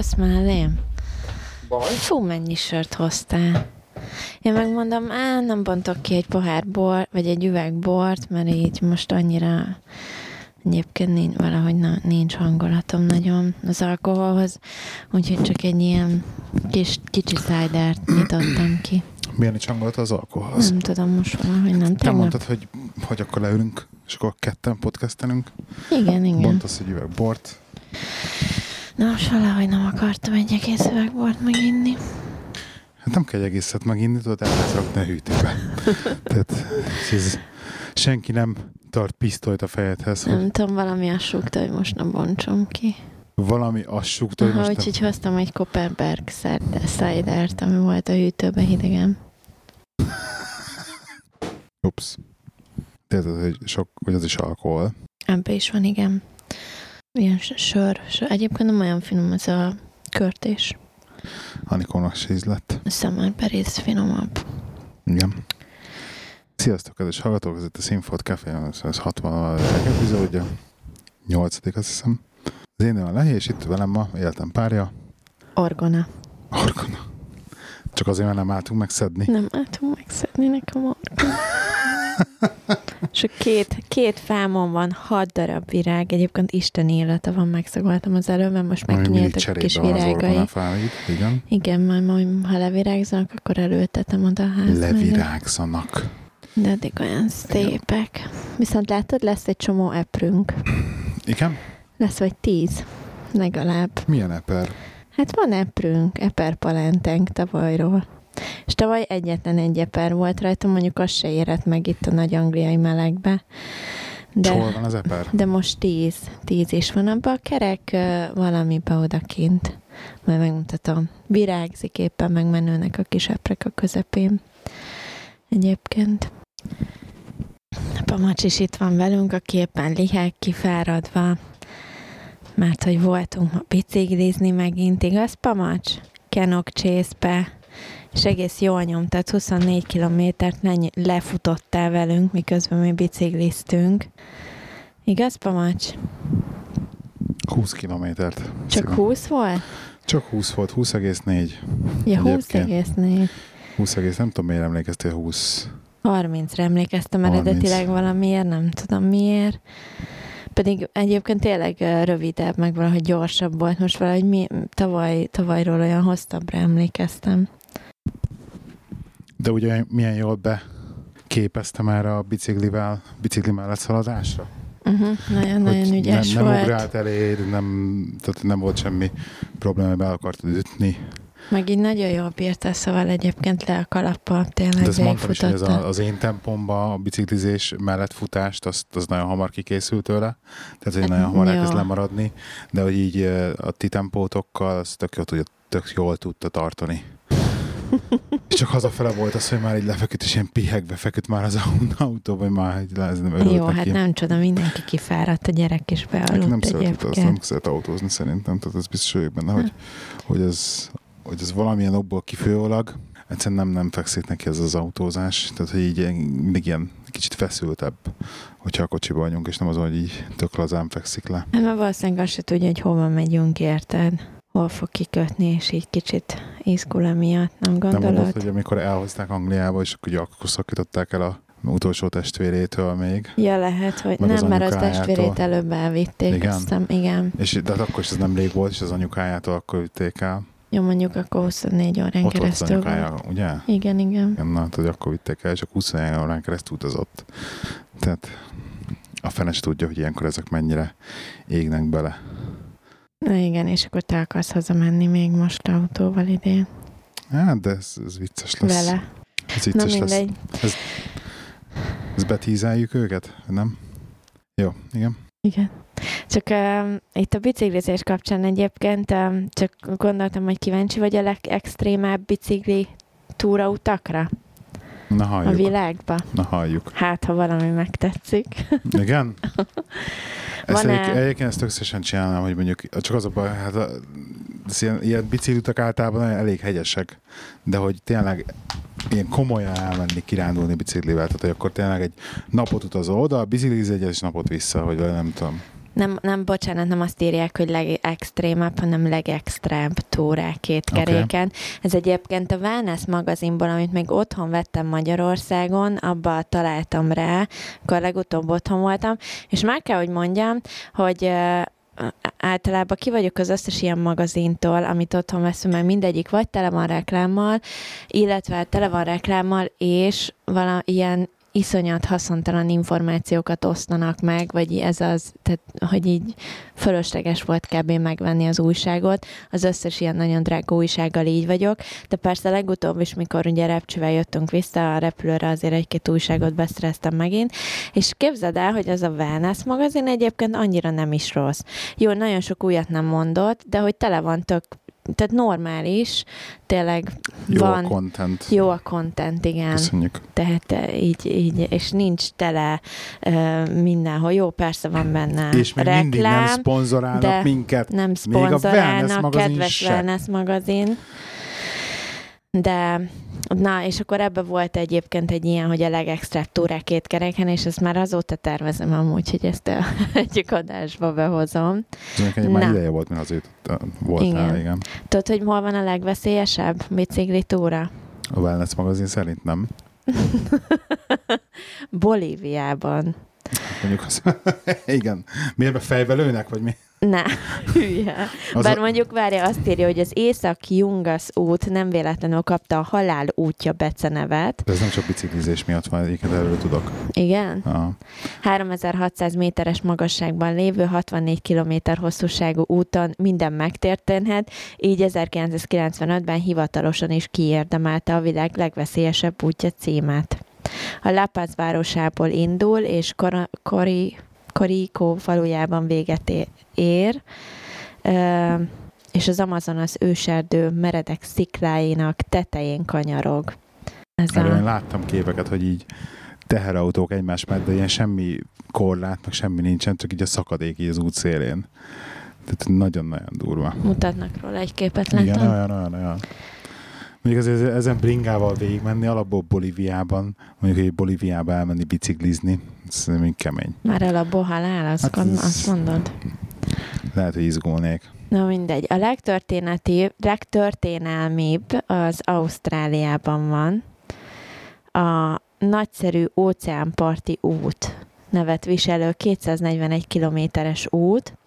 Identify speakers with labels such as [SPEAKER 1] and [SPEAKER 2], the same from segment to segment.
[SPEAKER 1] Jössz mellém?
[SPEAKER 2] Baj?
[SPEAKER 1] Fú, mennyi sört hoztál. Én megmondom, á, nem bontok ki egy pohár bor, vagy egy üveg bort, mert így most annyira egyébként nincs, valahogy na, nincs hangolatom nagyon az alkoholhoz, úgyhogy csak egy ilyen kis, kicsi szájdert nyitottam ki.
[SPEAKER 2] Milyen is hangolt az alkoholhoz?
[SPEAKER 1] Nem tudom, most valahogy nem.
[SPEAKER 2] Te mondtad, hogy, hogy akkor leülünk, és akkor ketten podcastelünk.
[SPEAKER 1] Igen, igen.
[SPEAKER 2] Bontasz egy üveg bort.
[SPEAKER 1] Na most valahogy nem akartam egy egész üvegbort meginni.
[SPEAKER 2] Hát nem kell egy egészet meginni, tudod, el lehet rakni a hűtőbe. Tehát ez, senki nem tart pisztolyt a fejedhez, hogy
[SPEAKER 1] Nem tudom, valami azt súgta, hogy most nem bontsom ki.
[SPEAKER 2] valami azt súgta, hogy
[SPEAKER 1] Aha,
[SPEAKER 2] most
[SPEAKER 1] úgyhogy
[SPEAKER 2] nem...
[SPEAKER 1] hoztam egy Kopperberg cidert, ami volt a hűtőben hidegen.
[SPEAKER 2] Ups. Érted, hogy, sok, hogy az is alkohol.
[SPEAKER 1] Ebbe is van, igen. Ilyen sör, sör. Egyébként nem olyan finom ez a körtés.
[SPEAKER 2] Anikónak se íz lett.
[SPEAKER 1] A Summer Berries finomabb.
[SPEAKER 2] Igen. Sziasztok, kedves hallgatók, ez itt a Sinfot Café, ez ez 60 epizódja. 8 azt hiszem. Az én nevem Lehi, és itt velem ma életem párja,
[SPEAKER 1] Orgona.
[SPEAKER 2] Orgona. Csak azért, mert nem álltunk megszedni.
[SPEAKER 1] Nem látom megszedni nekem orgona. És a két, két fámon van hat darab virág. Egyébként Isten élete van, megszagoltam az előbb, mert most megkinyíltak a kis virágai.
[SPEAKER 2] orgona fáid. Igen.
[SPEAKER 1] Igen, majd, majd ha levirágzanak, akkor előttetem oda a ház. mellé.
[SPEAKER 2] Levirágzanak.
[SPEAKER 1] De addig olyan szépek. Viszont látod, lesz egy csomó eprünk.
[SPEAKER 2] Igen?
[SPEAKER 1] Lesz vagy tíz, legalább.
[SPEAKER 2] Milyen eper?
[SPEAKER 1] Hát van eprünk, eperpalentenk tavalyról. És tavaly egyetlen egy eper volt rajta, mondjuk az se érett meg itt a nagy angliai melegbe.
[SPEAKER 2] De... Hol van az eper?
[SPEAKER 1] de most tíz, tíz is van abban a kerek valamibe odakint. Majd megmutatom. Virágzik éppen megmenőnek a kis eprek a közepén. Egyébként. A Pamacs is itt van velünk, aki éppen liheg kifáradva, mert hogy voltunk ma biciklizni megint, igaz, Pamacs? Kenok csészbe, és egész jól nyomtad, 24 kilométert le- lefutottál velünk, miközben mi bicikliztünk. Igaz, Pamacs?
[SPEAKER 2] 20 kilométert.
[SPEAKER 1] Csak
[SPEAKER 2] Szívem.
[SPEAKER 1] 20 volt?
[SPEAKER 2] Csak 20 volt, 20,4.
[SPEAKER 1] Ja, 20
[SPEAKER 2] Egyébként.
[SPEAKER 1] egész négy.
[SPEAKER 2] 20 egész, nem tudom miért emlékeztél 20.
[SPEAKER 1] 30-ra emlékeztem
[SPEAKER 2] 30.
[SPEAKER 1] eredetileg valamiért, nem tudom miért. Pedig egyébként tényleg rövidebb, meg valahogy gyorsabb volt. Most valahogy mi, tavaly, tavalyról olyan hosszabbra emlékeztem.
[SPEAKER 2] De ugye milyen jól be képezte már a biciklivel, bicikli mellett szaladásra?
[SPEAKER 1] Uh-huh, nagyon-nagyon
[SPEAKER 2] Hogy
[SPEAKER 1] ügyes
[SPEAKER 2] nem, nem
[SPEAKER 1] volt.
[SPEAKER 2] ugrált eléd, nem, tehát nem volt semmi probléma, be akartad ütni.
[SPEAKER 1] Meg így nagyon jól bírta, szóval egyébként le a kalappal
[SPEAKER 2] De
[SPEAKER 1] tényleg
[SPEAKER 2] ezt mondtam is, hogy ez a, az én tempomba a biciklizés mellett futást, azt, az nagyon hamar kikészült tőle. Tehát, hogy nagyon hamar
[SPEAKER 1] Jó.
[SPEAKER 2] elkezd lemaradni, de hogy így eh, a ti tempótokkal, az tök jól, tök jól tudta tartani. És csak hazafele volt az, hogy már így lefeküdt, és ilyen pihegve feküdt már az autóba, hogy már így le- nem
[SPEAKER 1] Jó,
[SPEAKER 2] neki.
[SPEAKER 1] hát nem csoda, mindenki kifáradt, a gyerek is
[SPEAKER 2] Neki
[SPEAKER 1] bealudt
[SPEAKER 2] nem szeret utazni, nem szeret autózni szerintem, tehát ez biztos vagyok benne, hogy, hogy, ez, hogy ez valamilyen okból kifolyólag, egyszerűen nem, nem fekszik neki ez az autózás, tehát hogy így mindig ilyen kicsit feszültebb, hogyha a kocsiba vagyunk, és nem az, hogy így tök lazán fekszik le.
[SPEAKER 1] Hát mert valószínűleg azt se tudja, hogy hova megyünk, érted? Hol fog kikötni, és így kicsit izgul emiatt, nem
[SPEAKER 2] Nem
[SPEAKER 1] gondolod?
[SPEAKER 2] mondod, hogy amikor elhozták Angliába, és akkor, ugye akkor szakították el a utolsó testvérétől még,
[SPEAKER 1] Ja, lehet, hogy
[SPEAKER 2] Meg az
[SPEAKER 1] nem, mert az testvérét előbb elvitték,
[SPEAKER 2] Igen?
[SPEAKER 1] azt hiszem, igen.
[SPEAKER 2] és de akkor is ez nem rég volt, és az anyukájától akkor vitték el.
[SPEAKER 1] Jó, mondjuk akkor 24 órán
[SPEAKER 2] Ott volt
[SPEAKER 1] keresztül van.
[SPEAKER 2] anyukája, ugye?
[SPEAKER 1] Igen, igen.
[SPEAKER 2] Igen, na, hát, hogy akkor vitték el, és akkor 24 órán keresztül utazott. Tehát a fene tudja, hogy ilyenkor ezek mennyire égnek bele.
[SPEAKER 1] Na igen, és akkor te akarsz hazamenni még most autóval idén.
[SPEAKER 2] Hát, de ez, ez vicces lesz.
[SPEAKER 1] Vele.
[SPEAKER 2] Ez
[SPEAKER 1] Na
[SPEAKER 2] vicces lesz.
[SPEAKER 1] mindegy.
[SPEAKER 2] Ez betízeljük őket? Nem? Jó, igen.
[SPEAKER 1] Igen. Csak um, itt a biciklizés kapcsán egyébként um, csak gondoltam, hogy kíváncsi vagy a legextrémább bicikli túrautakra
[SPEAKER 2] Na
[SPEAKER 1] a
[SPEAKER 2] halljuk.
[SPEAKER 1] világba.
[SPEAKER 2] Na halljuk.
[SPEAKER 1] Hát, ha valami megtetszik.
[SPEAKER 2] Igen? Ezt
[SPEAKER 1] Van-e-
[SPEAKER 2] egyébként, egyébként ezt tökszesen csinálnám, hogy mondjuk, csak az a baj, hát a, ilyen, ilyen biciklutak általában elég hegyesek, de hogy tényleg ilyen komolyan elmenni kirándulni biciklivel, tehát hogy akkor tényleg egy napot utazol oda, bicikliz egy és napot vissza, vagy nem tudom.
[SPEAKER 1] Nem, nem, bocsánat, nem azt írják, hogy legextrémebb, hanem legextrább túrák két keréken. Okay. Ez egyébként a Wellness magazinból, amit még otthon vettem Magyarországon, abba találtam rá, akkor legutóbb otthon voltam, és már kell, hogy mondjam, hogy általában ki vagyok az összes ilyen magazintól, amit otthon veszünk, mert mindegyik vagy tele van reklámmal, illetve tele van reklámmal, és vala, ilyen iszonyat haszontalan információkat osztanak meg, vagy ez az, tehát, hogy így fölösleges volt kb. megvenni az újságot. Az összes ilyen nagyon drága újsággal így vagyok, de persze legutóbb is, mikor ugye repcsővel jöttünk vissza a repülőre, azért egy-két újságot beszereztem megint, és képzeld el, hogy az a Wellness magazin egyébként annyira nem is rossz. Jó, nagyon sok újat nem mondott, de hogy tele van tök tehát normális, tényleg
[SPEAKER 2] jó
[SPEAKER 1] van...
[SPEAKER 2] a content.
[SPEAKER 1] Jó a content, igen.
[SPEAKER 2] Köszönjük.
[SPEAKER 1] Tehát eh, így, így, és nincs tele uh, mindenhol. Jó, persze van benne
[SPEAKER 2] És még
[SPEAKER 1] reklám,
[SPEAKER 2] mindig nem szponzorálnak
[SPEAKER 1] de
[SPEAKER 2] minket.
[SPEAKER 1] Nem szponzorálnak, kedves se. Wellness magazin. De Na, és akkor ebbe volt egyébként egy ilyen, hogy a legextra túrák két kereken, és ezt már azóta tervezem amúgy, hogy ezt a egyik adásba behozom.
[SPEAKER 2] Nekem már ideje volt, mert azért voltál, igen. igen.
[SPEAKER 1] Tudod, hogy hol van a legveszélyesebb bicikli túra?
[SPEAKER 2] A Wellness magazin szerint nem.
[SPEAKER 1] Bolíviában.
[SPEAKER 2] Mondjuk az, igen. Miért be fejbe lőnek, vagy mi?
[SPEAKER 1] Ne, hülye. Az Bár a... mondjuk várja, azt írja, hogy az Észak-Jungas út nem véletlenül kapta a halál útja becenevet.
[SPEAKER 2] De ez nem csak biciklizés miatt van, egyiket erről tudok.
[SPEAKER 1] Igen? Aha. 3600 méteres magasságban lévő 64 km hosszúságú úton minden megtörténhet, így 1995-ben hivatalosan is kiérdemelte a világ legveszélyesebb útja címet. A La városából indul, és Kor- Kori Korikó falujában véget ér, és az Amazonas őserdő meredek szikláinak tetején kanyarog.
[SPEAKER 2] Ez Erről a... én láttam képeket, hogy így teherautók egymás mellett, de ilyen semmi korlát, meg semmi nincsen, csak így a szakadék így az út szélén. Tehát nagyon-nagyon durva.
[SPEAKER 1] Mutatnak róla egy képet, látom.
[SPEAKER 2] Igen, olyan, olyan, olyan. Mondjuk azért ezen bringával végigmenni, alapból Bolíviában, mondjuk egy Bolíviába elmenni biciklizni, ez még kemény.
[SPEAKER 1] Már el a bohalál, azt, hát ez... azt mondod?
[SPEAKER 2] Lehet, hogy izgulnék.
[SPEAKER 1] Na mindegy. A legtörténeti, legtörténelmibb az Ausztráliában van. A nagyszerű óceánparti út nevet viselő 241 kilométeres út,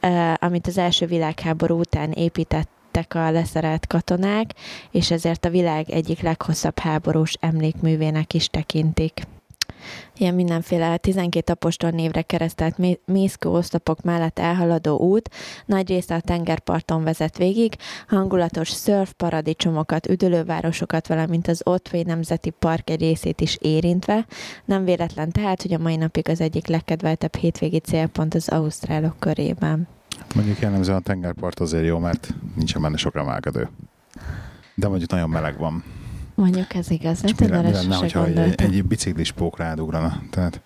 [SPEAKER 1] eh, amit az első világháború után épített lettek a leszerelt katonák, és ezért a világ egyik leghosszabb háborús emlékművének is tekintik. Ilyen mindenféle 12 apostol névre keresztelt mészkő oszlopok mellett elhaladó út nagy része a tengerparton vezet végig, hangulatos szörf paradicsomokat, üdülővárosokat, valamint az Otway Nemzeti Park egy részét is érintve. Nem véletlen tehát, hogy a mai napig az egyik legkedveltebb hétvégi célpont az ausztrálok körében.
[SPEAKER 2] Mondjuk jellemzően a tengerpart azért jó, mert nincsen benne sok emelkedő. De mondjuk nagyon meleg van.
[SPEAKER 1] Mondjuk ez igaz.
[SPEAKER 2] És mi, mi lenne, hogyha egy, egy, egy biciklis pók rádugrana? Tehát...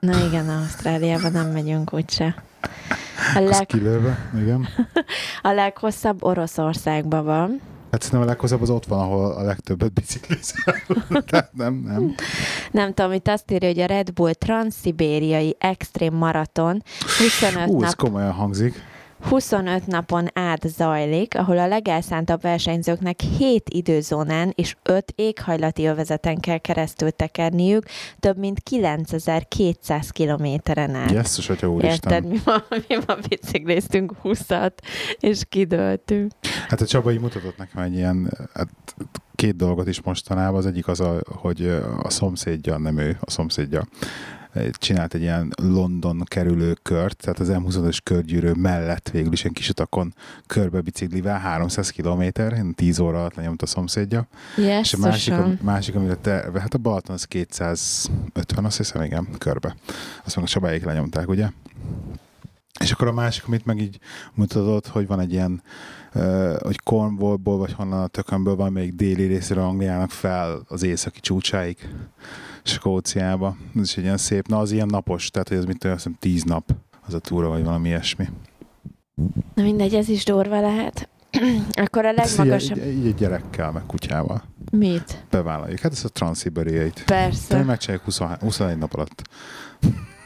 [SPEAKER 1] Na igen, Ausztráliában nem megyünk úgyse.
[SPEAKER 2] A leg... kilőve, igen.
[SPEAKER 1] a leghosszabb Oroszországban van.
[SPEAKER 2] Hát szerintem a leghosszabb az ott van, ahol a legtöbbet biciklizel. Nem, nem.
[SPEAKER 1] Nem tudom, itt azt írja, hogy a Red Bull Transzibériai Extrém Maraton 25
[SPEAKER 2] Hú,
[SPEAKER 1] nap...
[SPEAKER 2] ez komolyan hangzik.
[SPEAKER 1] 25 napon át zajlik, ahol a legelszántabb versenyzőknek 7 időzónán és 5 éghajlati övezeten kell keresztül tekerniük, több mint 9200 kilométeren át.
[SPEAKER 2] Jesszus, hogyha úristen.
[SPEAKER 1] Érted, mi ma, mi ma bicikliztünk 20-at, és kidőltünk.
[SPEAKER 2] Hát a Csaba így mutatott nekem egy ilyen, hát két dolgot is mostanában. Az egyik az, a, hogy a szomszédja, nem ő, a szomszédja csinált egy ilyen London kerülő kört, tehát az M25-ös körgyűrő mellett végül is egy kis utakon körbe biciklivel, 300 kilométer, 10 óra alatt lenyomta a szomszédja.
[SPEAKER 1] Yes,
[SPEAKER 2] és a másik, a másik, amire te, hát a Balaton az 250, azt hiszem, igen, körbe. Azt meg a Csabáik lenyomták, ugye? És akkor a másik, amit meg így mutatott, hogy van egy ilyen, uh, hogy Cornwallból, vagy honnan a tökönből van még déli részére Angliának fel az északi csúcsáig. Skóciába. Ez is egy ilyen szép, na az ilyen napos, tehát hogy ez mit azt tíz nap az a túra, vagy valami ilyesmi.
[SPEAKER 1] Na mindegy, ez is durva lehet. Akkor a legmagasabb...
[SPEAKER 2] Így, így, egy gyerekkel, meg kutyával.
[SPEAKER 1] Mit?
[SPEAKER 2] Bevállaljuk. Hát ez a transziberiait.
[SPEAKER 1] Persze.
[SPEAKER 2] megcsináljuk 21 nap alatt.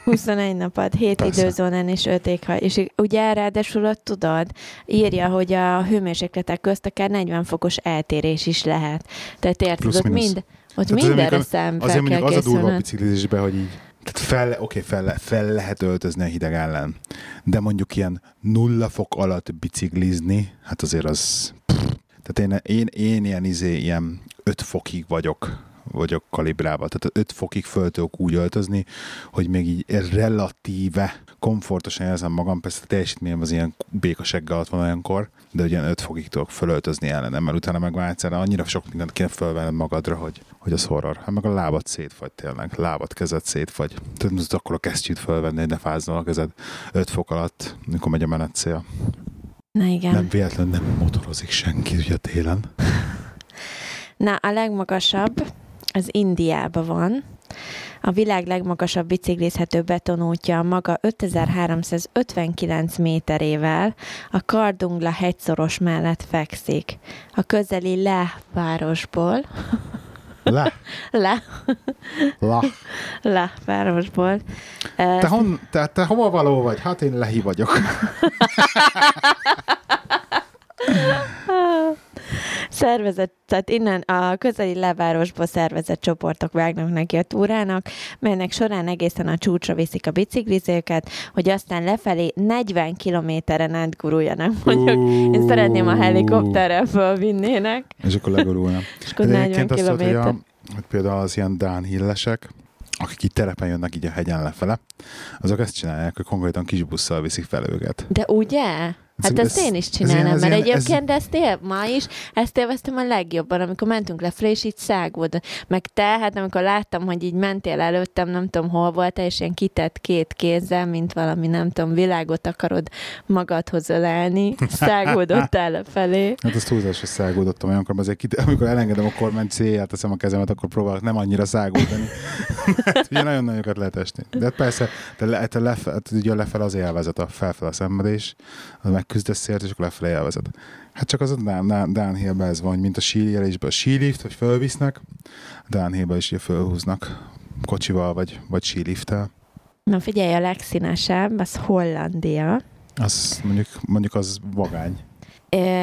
[SPEAKER 1] 21 napad, 7
[SPEAKER 2] Persze.
[SPEAKER 1] időzónán és 5 éghaj. És ugye ráadásul ott tudod, írja, hogy a hőmérsékletek közt akár 40 fokos eltérés is lehet. Tehát érted, ott mind, ott
[SPEAKER 2] Tehát
[SPEAKER 1] mindenre
[SPEAKER 2] mondjuk
[SPEAKER 1] szem fel
[SPEAKER 2] Azért mondjuk az a durva a biciklizésben, hogy így tehát fel, oké, fel, fel lehet öltözni a hideg ellen, de mondjuk ilyen nulla fok alatt biciklizni, hát azért az... Pff, tehát én, én, én ilyen, izé, ilyen 5 fokig vagyok vagyok kalibrálva. Tehát 5 fokig föl tudok úgy öltözni, hogy még így relatíve komfortosan érzem magam, persze a teljesítményem az ilyen békasegge alatt van olyankor, de ugye 5 fokig tudok fölöltözni ellenem, mert utána meg már egyszerűen annyira sok mindent kéne fölvenned magadra, hogy, hogy az horror. Hát meg a lábad szétfagy tényleg, lábad, kezed szétfagy. Tehát most akkor a kesztyűt fölvenni, de fázzon a kezed 5 fok alatt, mikor megy a menetszél.
[SPEAKER 1] Na igen.
[SPEAKER 2] Nem véletlen nem motorozik senki ugye télen.
[SPEAKER 1] Na, a legmagasabb az Indiában van. A világ legmagasabb biciklizhető betonútja maga 5359 méterével a Kardungla hegyszoros mellett fekszik. A közeli Le városból,
[SPEAKER 2] Le,
[SPEAKER 1] Le,
[SPEAKER 2] la.
[SPEAKER 1] Le városból.
[SPEAKER 2] Te, hon, te, te hova való vagy? Hát én lehi vagyok.
[SPEAKER 1] Szervezett, tehát innen a közeli levárosból szervezett csoportok vágnak neki a túrának, melynek során egészen a csúcsra viszik a biciklizőket, hogy aztán lefelé 40 kilométeren átguruljanak. Mondjuk én szeretném a helikopterrel fölvinnének,
[SPEAKER 2] És akkor legorulna.
[SPEAKER 1] és akkor
[SPEAKER 2] De
[SPEAKER 1] 40
[SPEAKER 2] egyébként azt hogy,
[SPEAKER 1] kilométer.
[SPEAKER 2] a, hogy például az ilyen downhillesek, akik itt terepen jönnek így a hegyen lefele, azok ezt csinálják, hogy konkrétan kis busszal viszik fel őket.
[SPEAKER 1] De ugye? Hát
[SPEAKER 2] Ez-
[SPEAKER 1] ezt
[SPEAKER 2] ez-
[SPEAKER 1] én is
[SPEAKER 2] ez
[SPEAKER 1] csinálnám,
[SPEAKER 2] ez
[SPEAKER 1] mert
[SPEAKER 2] ilyen- ez-
[SPEAKER 1] egyébként ezt él, ma is, ezt élveztem a legjobban, amikor mentünk lefelé, és így szágod. Meg te, hát amikor láttam, hogy így mentél előttem, nem tudom hol voltál, és ilyen kitett két kézzel, mint valami, nem tudom, világot akarod magadhoz ölelni, szágódottál lefelé.
[SPEAKER 2] Hát azt túlzásra szágódottam olyankor, azért amikor elengedem a kormány célját, teszem a kezemet, akkor próbálok nem annyira szágódani. hát ugye nagyon nagyokat lehet esni. De hát persze, te, le, te lefe, hát ugye lefelé az élvezet, a felfel a szenvedés, az megküzdesz szért, és akkor lefelé élvezet. Hát csak az a down- downhillben ez van, mint a síelésben a sílift, hogy fölvisznek, a downhillben is ugye fölhúznak kocsival, vagy, vagy sílifttel.
[SPEAKER 1] Na figyelj, a legszínesebb, az Hollandia.
[SPEAKER 2] Az mondjuk, mondjuk az vagány.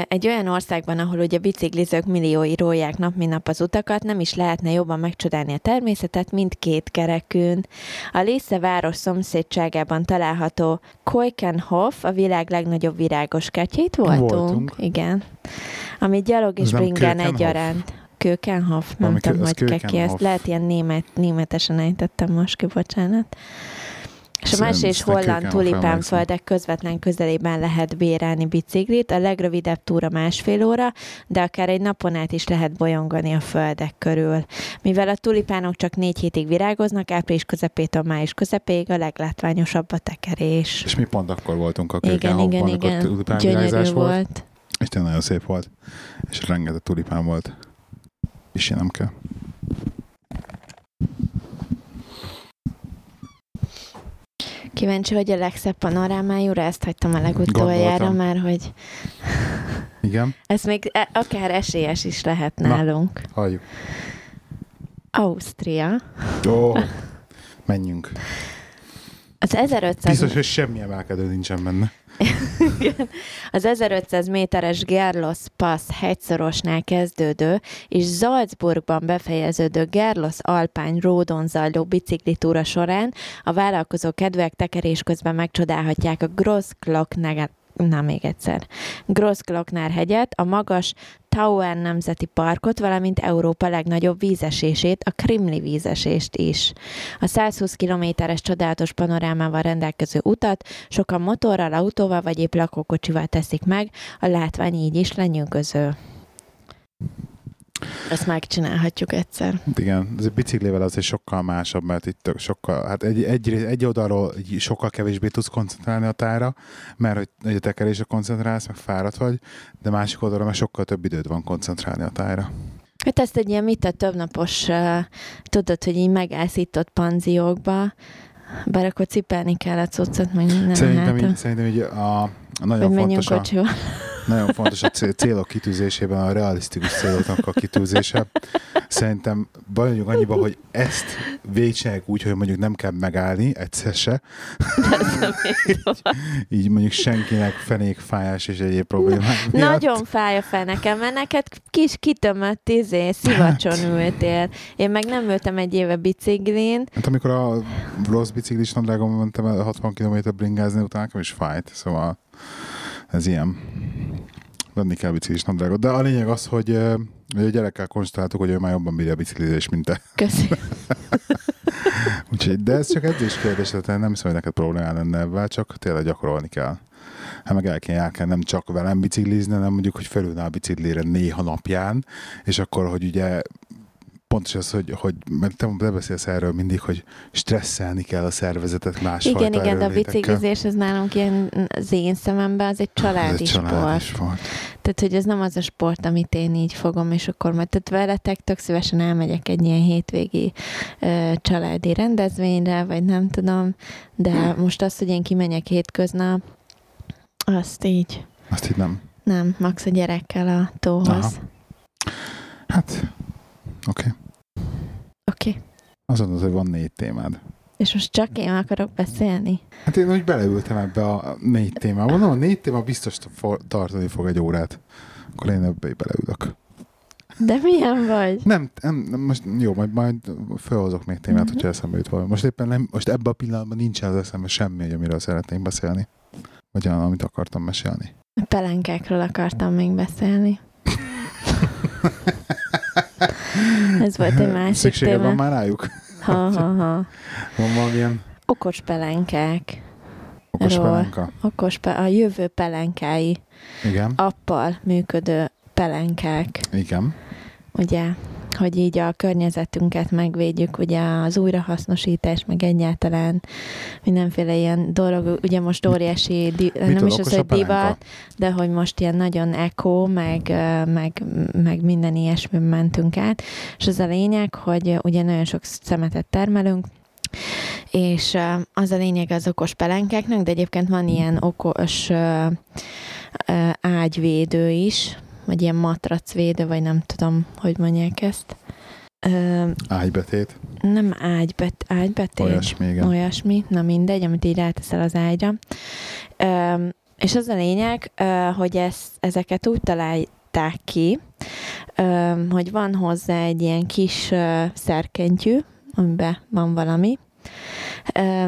[SPEAKER 1] Egy olyan országban, ahol ugye biciklizők milliói rólják nap, mint nap az utakat, nem is lehetne jobban megcsodálni a természetet, mint két kerekűn. A Lésze város szomszédságában található Koikenhof, a világ legnagyobb virágos kertjét voltunk.
[SPEAKER 2] Voltunk.
[SPEAKER 1] Igen. Ami gyalog és
[SPEAKER 2] Keukenhof?
[SPEAKER 1] egyaránt. Kökenhof, nem
[SPEAKER 2] Valami
[SPEAKER 1] tudom, hogy kell ki ezt. Lehet ilyen német, németesen ejtettem most ki, bocsánat. És a más és holland tulipánföldek közvetlen közelében lehet bérelni biciklit, a legrövidebb túra másfél óra, de akár egy napon át is lehet bolyongani a földek körül. Mivel a tulipánok csak négy hétig virágoznak, április közepétől május közepéig a leglátványosabb a tekerés.
[SPEAKER 2] És mi pont akkor voltunk a
[SPEAKER 1] Igen, igen, igen. Gyönyörű
[SPEAKER 2] volt.
[SPEAKER 1] volt.
[SPEAKER 2] És tényleg nagyon szép volt. És rengeteg tulipán volt. És nem kell.
[SPEAKER 1] Kíváncsi, hogy a legszebb panorámájúra, ezt hagytam a legutoljára, mert hogy
[SPEAKER 2] Igen,
[SPEAKER 1] ez még e- akár esélyes is lehet
[SPEAKER 2] Na.
[SPEAKER 1] nálunk.
[SPEAKER 2] halljuk.
[SPEAKER 1] Ausztria.
[SPEAKER 2] Ó, menjünk.
[SPEAKER 1] Az 1500
[SPEAKER 2] Biztos, hogy semmi emelkedő nincsen benne.
[SPEAKER 1] Az 1500 méteres Gerlos Pass hegyszorosnál kezdődő és Salzburgban befejeződő Gerlos Alpány Ródon zajló biciklitúra során a vállalkozó kedvek tekerés közben megcsodálhatják a Grossglockner Na, még egyszer. Grossglockner hegyet, a magas Tauern Nemzeti Parkot, valamint Európa legnagyobb vízesését, a Krimli vízesést is. A 120 kilométeres csodálatos panorámával rendelkező utat sokan motorral, autóval vagy épp lakókocsival teszik meg, a látvány így is lenyűgöző. Ezt megcsinálhatjuk egyszer.
[SPEAKER 2] Igen, ez a biciklivel azért sokkal másabb, mert itt sokkal, hát egy, egy, egy oldalról sokkal kevésbé tudsz koncentrálni a tára, mert hogy, a tekerésre koncentrálsz, meg fáradt vagy, de másik oldalról már sokkal több időd van koncentrálni a tára.
[SPEAKER 1] Hát ezt egy ilyen mit a többnapos, uh, tudod, hogy így megállsz itt ott panziókba, bár akkor cipelni kell a cuccot, meg minden
[SPEAKER 2] Szerintem, így, szerintem így a, a nagyon
[SPEAKER 1] menjünk
[SPEAKER 2] fontos a. Nagyon fontos a cél- célok kitűzésében a realisztikus céloknak a kitűzése. Szerintem vagyunk annyiba, hogy ezt végcsinálják úgy, hogy mondjuk nem kell megállni egyszer se. így mondjuk senkinek fenékfájás és egyéb problémák miatt.
[SPEAKER 1] Nagyon fáj a fenekem, mert neked kis kitömött izé, szivacson ültél. Én meg nem ültem egy éve biciklin.
[SPEAKER 2] Hát amikor a rossz biciklis nadrágom mentem el 60 km bringázni, utána nekem is fájt, szóval ez ilyen. Venni kell biciklis nadrágot. De a lényeg az, hogy, hogy a gyerekkel konstatáltuk, hogy ő már jobban bírja a biciklizést, mint te.
[SPEAKER 1] Köszi.
[SPEAKER 2] Úgyhogy, de ez csak edzés kérdés, tehát nem hiszem, hogy neked problémá lenne ebben, csak tényleg gyakorolni kell. Hát meg el kell, el kell nem csak velem biciklizni, hanem mondjuk, hogy felülne a biciklére néha napján, és akkor, hogy ugye pontos az, hogy, hogy mert te beszélsz erről mindig, hogy stresszelni kell a szervezetet másfajta
[SPEAKER 1] Igen, igen, de a biciklizés az nálunk ilyen az én szememben az egy családi
[SPEAKER 2] Ez egy
[SPEAKER 1] sport.
[SPEAKER 2] családi sport.
[SPEAKER 1] Tehát, hogy ez nem az a sport, amit én így fogom, és akkor majd tehát veletek tök szívesen elmegyek egy ilyen hétvégi ö, családi rendezvényre, vagy nem tudom, de most az, hogy én kimenjek hétköznap, azt így
[SPEAKER 2] Azt így nem.
[SPEAKER 1] nem, max a gyerekkel a tóhoz.
[SPEAKER 2] Aha. Hát, oké. Okay.
[SPEAKER 1] Okay.
[SPEAKER 2] Azt mondod, hogy van négy témád.
[SPEAKER 1] És most csak én akarok beszélni?
[SPEAKER 2] Hát én úgy beleültem ebbe a négy témába. Mondom, a négy téma biztos tartani fog egy órát. Akkor én ebbe beleülök.
[SPEAKER 1] De milyen vagy?
[SPEAKER 2] Nem, nem, most jó, majd, majd felhozok még témát,
[SPEAKER 1] Mhm.
[SPEAKER 2] uh-huh. hogyha eszembe jut valami. Most éppen nem, most ebben a pillanatban nincsen az eszembe semmi, hogy amiről szeretnénk beszélni. Vagy olyan, amit akartam mesélni.
[SPEAKER 1] A pelenkákról akartam még beszélni. Ez volt egy másik
[SPEAKER 2] Szüksége van
[SPEAKER 1] téma.
[SPEAKER 2] már rájuk?
[SPEAKER 1] Ha, ha, ha.
[SPEAKER 2] Van valamilyen
[SPEAKER 1] Okos pelenkák.
[SPEAKER 2] okos
[SPEAKER 1] Ról.
[SPEAKER 2] pelenka?
[SPEAKER 1] Okos pe- a jövő pelenkái.
[SPEAKER 2] Igen,
[SPEAKER 1] Appal működő pelenkák.
[SPEAKER 2] igen.
[SPEAKER 1] Ugye, hogy így a környezetünket megvédjük, ugye az újrahasznosítás, meg egyáltalán mindenféle ilyen dolog, ugye most óriási, di- nem is az, hogy divat, de hogy most ilyen nagyon eko, meg, meg, meg minden ilyesmi mentünk át. És az a lényeg, hogy ugye nagyon sok szemetet termelünk, és az a lényeg az okos pelenkáknak, de egyébként van ilyen okos ágyvédő is, vagy ilyen matracvédő, vagy nem tudom, hogy mondják ezt. Ö,
[SPEAKER 2] Ágybetét,
[SPEAKER 1] nem ágybet, ágybetét,
[SPEAKER 2] olyasmi, igen.
[SPEAKER 1] olyasmi, na mindegy, amit így ráteszel az ágyra. Ö, és az a lényeg, hogy ezt, ezeket úgy találták ki, hogy van hozzá egy ilyen kis szerkentyű, amiben van valami,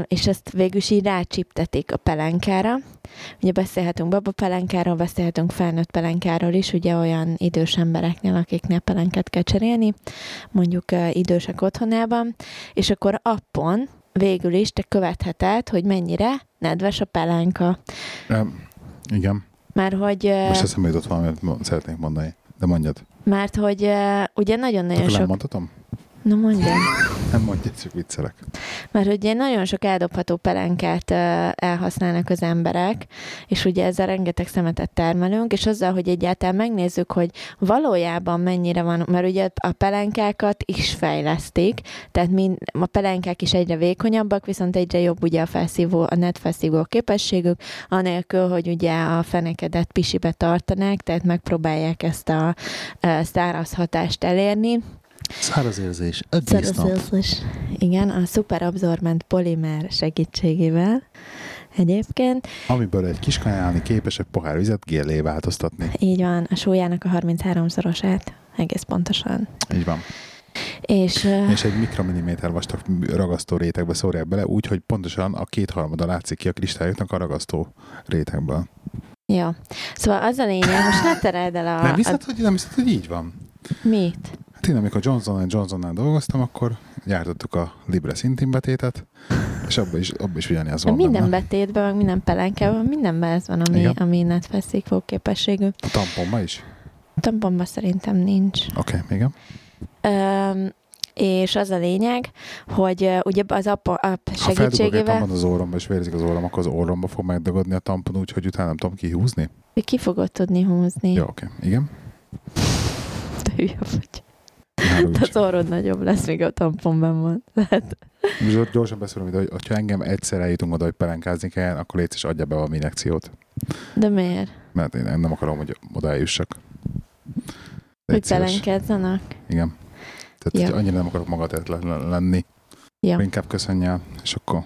[SPEAKER 1] és ezt végül is így rácsiptetik a pelenkára. Ugye beszélhetünk babapelenkáról, beszélhetünk felnőtt pelenkáról is, ugye olyan idős embereknél, akiknél pelenket kell cserélni, mondjuk idősek otthonában, és akkor appon végül is te követheted, hogy mennyire nedves a pelenka.
[SPEAKER 2] Um, igen.
[SPEAKER 1] Mert hogy,
[SPEAKER 2] Most eszembe jutott valamit, szeretnék mondani. De mondjad.
[SPEAKER 1] mert hogy ugye nagyon-nagyon sok...
[SPEAKER 2] mondhatom?
[SPEAKER 1] Na mondjam.
[SPEAKER 2] Nem mondjad, csak viccelek.
[SPEAKER 1] Mert ugye nagyon sok eldobható pelenkát elhasználnak az emberek, és ugye ezzel rengeteg szemetet termelünk, és azzal, hogy egyáltalán megnézzük, hogy valójában mennyire van, mert ugye a pelenkákat is fejlesztik, tehát mind, a pelenkák is egyre vékonyabbak, viszont egyre jobb ugye a felszívó, a net felszívó képességük, anélkül, hogy ugye a fenekedet pisibe tartanák, tehát megpróbálják ezt a száraz hatást elérni,
[SPEAKER 2] Száraz érzés,
[SPEAKER 1] Szervezés. Igen, a szuperabsorbent polimer segítségével egyébként.
[SPEAKER 2] Amiből egy kis kajálni képes egy pohár vizet gélé változtatni.
[SPEAKER 1] Így van, a súlyának a 33-szorosát, egész pontosan.
[SPEAKER 2] Így van.
[SPEAKER 1] És,
[SPEAKER 2] És egy mikromilliméter vastag ragasztó rétegbe szórják bele, úgy, hogy pontosan a kétharmada látszik ki a kristályoknak a ragasztó rétegből.
[SPEAKER 1] jó. Szóval az a lényeg, most ne tereld el a...
[SPEAKER 2] nem hiszed, hogy, nem hiszed, hogy így van?
[SPEAKER 1] a mit?
[SPEAKER 2] Hát én, amikor Johnson Johnsonnál dolgoztam, akkor gyártottuk a Libre Sintin betétet, és abban is, abba is ugyanez van
[SPEAKER 1] minden
[SPEAKER 2] benne.
[SPEAKER 1] betétben, meg minden pelenkában, mindenben ez van, ami,
[SPEAKER 2] Igen.
[SPEAKER 1] ami netfeszikvó képességű.
[SPEAKER 2] A tamponba is?
[SPEAKER 1] Tamponban szerintem nincs.
[SPEAKER 2] Oké, okay, igen.
[SPEAKER 1] Öm, és az a lényeg, hogy ugye az app, app
[SPEAKER 2] Ha
[SPEAKER 1] segítségével
[SPEAKER 2] tampon az orromba, és vérzik az orrom, akkor az orromba fog megdagadni a tampon úgy, hogy utána nem tudom kihúzni?
[SPEAKER 1] ki fogod tudni húzni.
[SPEAKER 2] Jó, oké. Okay. Igen.
[SPEAKER 1] Te hülye vagy.
[SPEAKER 2] Haragudj.
[SPEAKER 1] De az orrod nagyobb lesz, még a tamponban van. Lehet.
[SPEAKER 2] Most Gyorsan beszélünk, hogy hogyha engem egyszer eljutunk oda, hogy pelenkázni kell, akkor légy és adja be valami injekciót.
[SPEAKER 1] De miért?
[SPEAKER 2] Mert én nem akarom, hogy oda eljussak.
[SPEAKER 1] Hogy
[SPEAKER 2] Légy szíves.
[SPEAKER 1] pelenkezzenek?
[SPEAKER 2] Igen. Tehát
[SPEAKER 1] Ja.
[SPEAKER 2] ja. annyira nem akarok magadatlan lenni.
[SPEAKER 1] Ja.
[SPEAKER 2] Inkább köszönjél, és akkor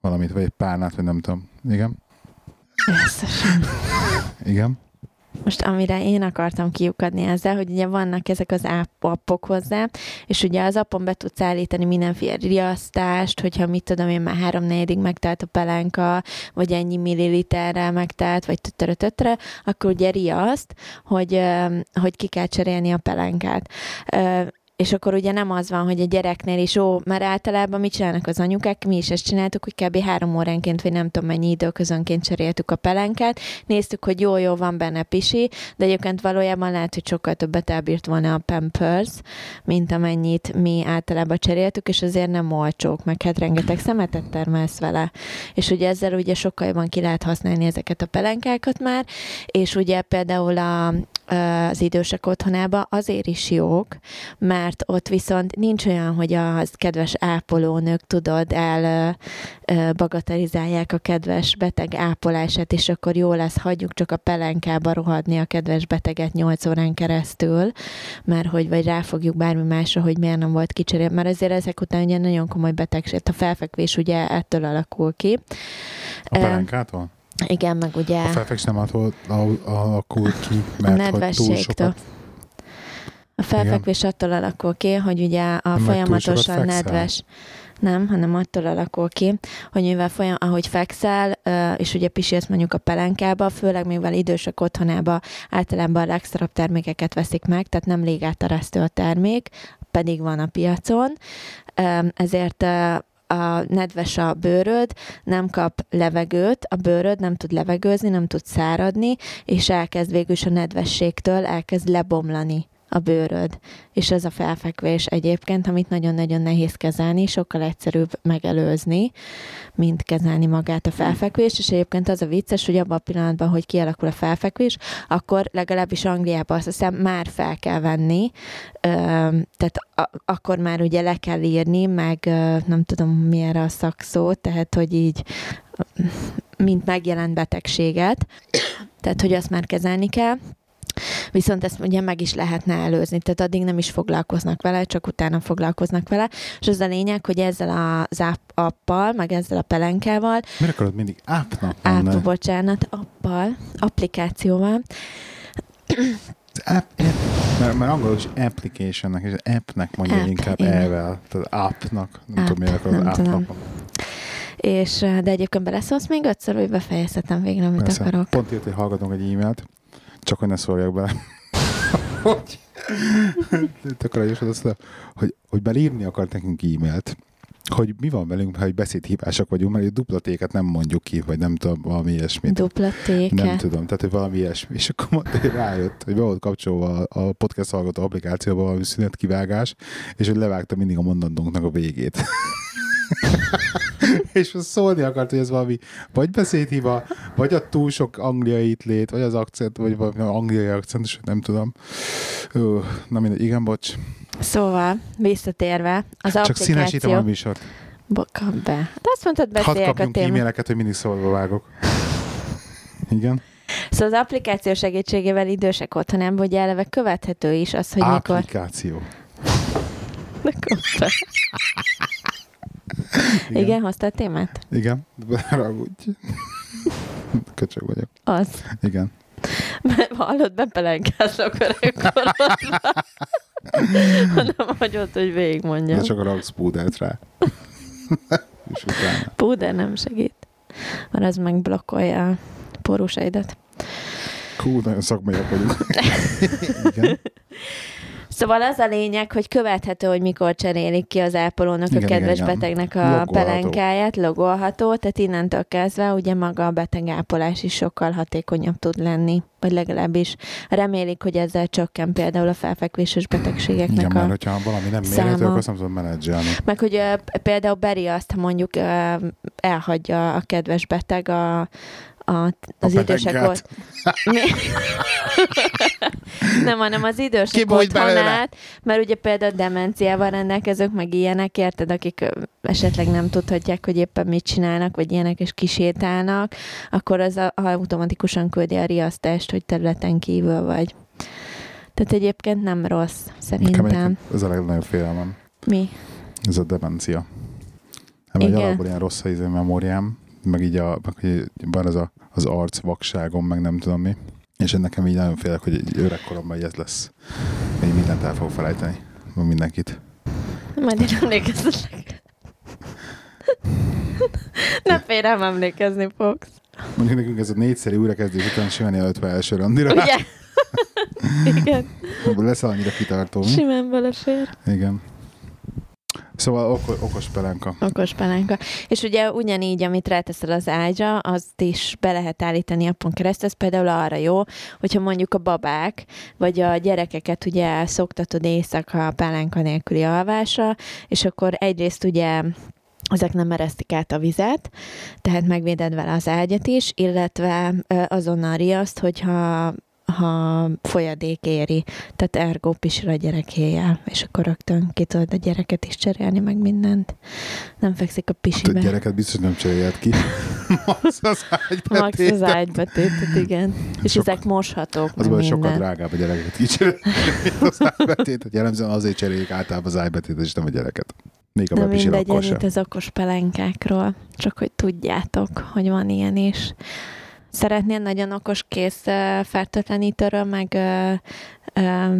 [SPEAKER 2] valamit, vagy egy párnát, vagy nem tudom. Igen? Igen?
[SPEAKER 1] Most amire én akartam kiukadni ezzel, hogy ugye vannak ezek az app- appok hozzá, és ugye az appon be tudsz állítani mindenféle riasztást, hogyha mit tudom én, már három negyedik megtelt a pelenka, vagy ennyi milliliterrel megtelt, vagy töttere, töttere, akkor ugye riaszt, hogy, hogy ki kell cserélni a pelenkát. És akkor ugye nem az van, hogy a gyereknél is, ó, mert általában mit csinálnak az anyukák, mi is ezt csináltuk, hogy kb. három óránként, vagy nem tudom mennyi időközönként cseréltük a pelenkát, néztük, hogy jó, jó, van benne pisi, de egyébként valójában lehet, hogy sokkal többet elbírt volna a Pampers, mint amennyit mi általában cseréltük, és azért nem olcsók, meg hát rengeteg szemetet termelsz vele. És ugye ezzel ugye sokkal jobban ki lehet használni ezeket a pelenkákat már, és ugye például a, az idősek otthonába azért is jók, mert ott viszont nincs olyan, hogy a kedves ápolónők, tudod, el bagatelizálják a kedves beteg ápolását, és akkor jó lesz, hagyjuk csak a pelenkába rohadni a kedves beteget 8 órán keresztül, mert hogy vagy ráfogjuk bármi másra, hogy miért nem volt kicserélve, mert azért ezek után ugye nagyon komoly betegség, a felfekvés ugye ettől alakul ki.
[SPEAKER 2] A pelenkától?
[SPEAKER 1] Igen, meg ugye...
[SPEAKER 2] A felfekvés nem attól al- alakul ki, mert hogy túl sokat...
[SPEAKER 1] A felfekvés attól alakul ki, hogy ugye a
[SPEAKER 2] sokat
[SPEAKER 1] folyamatosan nedves, nem, hanem attól alakul ki, hogy mivel folyam, ahogy fekszel, és ugye pisilsz mondjuk a pelenkába, főleg mivel idősek otthonába általában a legszarabb termékeket veszik meg, tehát nem légáteresztő a termék, pedig van a piacon, ezért a nedves a bőröd, nem kap levegőt, a bőröd nem tud levegőzni, nem tud száradni, és elkezd végül is a nedvességtől elkezd lebomlani a bőröd. És ez a felfekvés egyébként, amit nagyon-nagyon nehéz kezelni, sokkal egyszerűbb megelőzni, mint kezelni magát a felfekvést, és egyébként az a vicces, hogy abban a pillanatban, hogy kialakul a felfekvés, akkor legalábbis Angliában azt hiszem már fel kell venni, tehát akkor már ugye le kell írni, meg nem tudom mi erre a szakszó, tehát hogy így mint megjelent betegséget, tehát hogy azt már kezelni kell, Viszont ezt ugye meg is lehetne előzni, tehát addig nem is foglalkoznak vele, csak utána foglalkoznak vele, és az a lényeg, hogy ezzel az app- appal, meg ezzel a pelenkával,
[SPEAKER 2] Miért akarod mindig appnak
[SPEAKER 1] app, bocsánat, appal, applikációval,
[SPEAKER 2] Az App, mert, mert angolul is applicationnek, és appnek mondja
[SPEAKER 1] App,
[SPEAKER 2] inkább
[SPEAKER 1] igen.
[SPEAKER 2] elvel. Tehát appnak. Nem
[SPEAKER 1] App,
[SPEAKER 2] tudom, miért akarod appnak.
[SPEAKER 1] és de egyébként beleszólsz még ötször, hogy befejezhetem végre, amit
[SPEAKER 2] Persze.
[SPEAKER 1] akarok.
[SPEAKER 2] Pont írt, hogy hallgatunk egy e-mailt, csak hogy ne szóljak bele. hogy tök aranyos az, azt, hogy, hogy belírni akart nekünk e-mailt, hogy mi van velünk, ha egy beszédhibások vagyunk, mert egy dupla téket nem mondjuk ki, vagy nem tudom, valami ilyesmit.
[SPEAKER 1] Dupla téke.
[SPEAKER 2] Nem tudom, tehát hogy valami ilyesmi. És akkor mondta, hogy rájött, hogy be volt kapcsolva a a podcast hallgató applikációba valami szünetkivágás, és hogy levágta mindig a mondandónknak a végét. és most szólni akart, hogy ez valami vagy beszédhiba, vagy a túl sok angliai itt lét, vagy az akcent, vagy valami angliai akcentus, nem tudom. Ö, na mindegy, igen, bocs.
[SPEAKER 1] Szóval, visszatérve, az
[SPEAKER 2] Csak színesítem a
[SPEAKER 1] applikáció...
[SPEAKER 2] műsort.
[SPEAKER 1] Bo- kap be. De azt mondtad,
[SPEAKER 2] Hadd
[SPEAKER 1] beszéljek a
[SPEAKER 2] kapjunk
[SPEAKER 1] témát.
[SPEAKER 2] e-maileket, hogy mindig szólva vágok. Igen.
[SPEAKER 1] Szóval az applikáció segítségével idősek otthonában ugye eleve követhető is az, hogy mikor...
[SPEAKER 2] Applikáció. Igen.
[SPEAKER 1] Igen, hoztál témát?
[SPEAKER 2] Igen. Ragudj. Köcsög vagyok.
[SPEAKER 1] Az.
[SPEAKER 2] Igen.
[SPEAKER 1] Mert hallod, bepelenkázok öregkorodba. hanem hagyod, hogy végigmondjam.
[SPEAKER 2] De csak a ragsz púdert rá. És utána.
[SPEAKER 1] Púder nem segít. Mert az meg blokkolja a porusaidat.
[SPEAKER 2] Hú, nagyon szakmaiak vagyunk. Igen.
[SPEAKER 1] Szóval az a lényeg, hogy követhető, hogy mikor cserélik ki az ápolónak
[SPEAKER 2] Igen,
[SPEAKER 1] a kedves
[SPEAKER 2] igen, igen.
[SPEAKER 1] betegnek a
[SPEAKER 2] Logolható.
[SPEAKER 1] pelenkáját, logolható, tehát innentől kezdve ugye maga a betegápolás is sokkal hatékonyabb tud lenni, vagy legalábbis remélik, hogy ezzel csökken például a felfekvéses betegségeknek
[SPEAKER 2] Igen,
[SPEAKER 1] a...
[SPEAKER 2] mert hogyha valami nem mérhető,
[SPEAKER 1] száma.
[SPEAKER 2] akkor azt nem tudom menedzselni.
[SPEAKER 1] Meg hogy például Beri azt, ha mondjuk ö, elhagyja a kedves beteg a, a, az
[SPEAKER 2] A
[SPEAKER 1] idősek. Mi? nem, hanem az idősek
[SPEAKER 2] Kibújt belőle.
[SPEAKER 1] otthonát, mert ugye például demenciával rendelkezők, meg ilyenek, érted, akik esetleg nem tudhatják, hogy éppen mit csinálnak, vagy ilyenek, és kisétálnak, akkor az a, automatikusan küldi a riasztást, hogy területen kívül vagy. Tehát egyébként nem rossz, szerintem.
[SPEAKER 2] ez a legnagyobb félelmem.
[SPEAKER 1] Mi?
[SPEAKER 2] Ez a demencia. Nem, egy
[SPEAKER 1] Igen.
[SPEAKER 2] alapból ilyen rossz a izé memóriám, meg így a, meg van ez a, az arc vakságom, meg nem tudom mi. És nekem így nagyon félek, hogy egy öregkoromban így ez lesz. Hogy mindent el fogok felejteni. Mindenkit.
[SPEAKER 1] Majd én emlékeztetek. Nem félrem emlékezni fogsz.
[SPEAKER 2] Mondjuk nekünk ez a négyszeri újrakezdés után simán jelöltve első randira.
[SPEAKER 1] Ugye? Igen,
[SPEAKER 2] Lesz annyira kitartó.
[SPEAKER 1] simán belefér.
[SPEAKER 2] Igen. Szóval oko- okos pelenka.
[SPEAKER 1] Okos pelánka. És ugye ugyanígy, amit ráteszel az ágyra, azt is be lehet állítani appon keresztül. Ez például arra jó, hogyha mondjuk a babák, vagy a gyerekeket ugye szoktatod éjszaka a pelánka nélküli alvásra, és akkor egyrészt ugye ezek nem eresztik át a vizet, tehát megvéded vele az ágyat is, illetve azonnal riaszt, hogyha ha folyadék éri, tehát ergo pisil a gyerek héjjel, és akkor rögtön ki tudod a gyereket is cserélni, meg mindent. Nem fekszik a
[SPEAKER 2] Hát a
[SPEAKER 1] pisibe.
[SPEAKER 2] gyereket biztos nem cserélhet ki. Max az
[SPEAKER 1] Max
[SPEAKER 2] ágybetétet.
[SPEAKER 1] az ágybetétet, igen. És
[SPEAKER 2] Sok-
[SPEAKER 1] ezek moshatók,
[SPEAKER 2] Az baj, sokkal drágább a gyereket kicserélni, az ágybetétet. Jellemzően azért cserélik általában az ágybetétet, és nem a gyereket. Még a bepisil
[SPEAKER 1] mindegy, ennyit az okos pelenkákról, csak hogy tudjátok, hogy van ilyen is. Szeretnél nagyon okos kész fertőtlenítőről, meg ö, ö,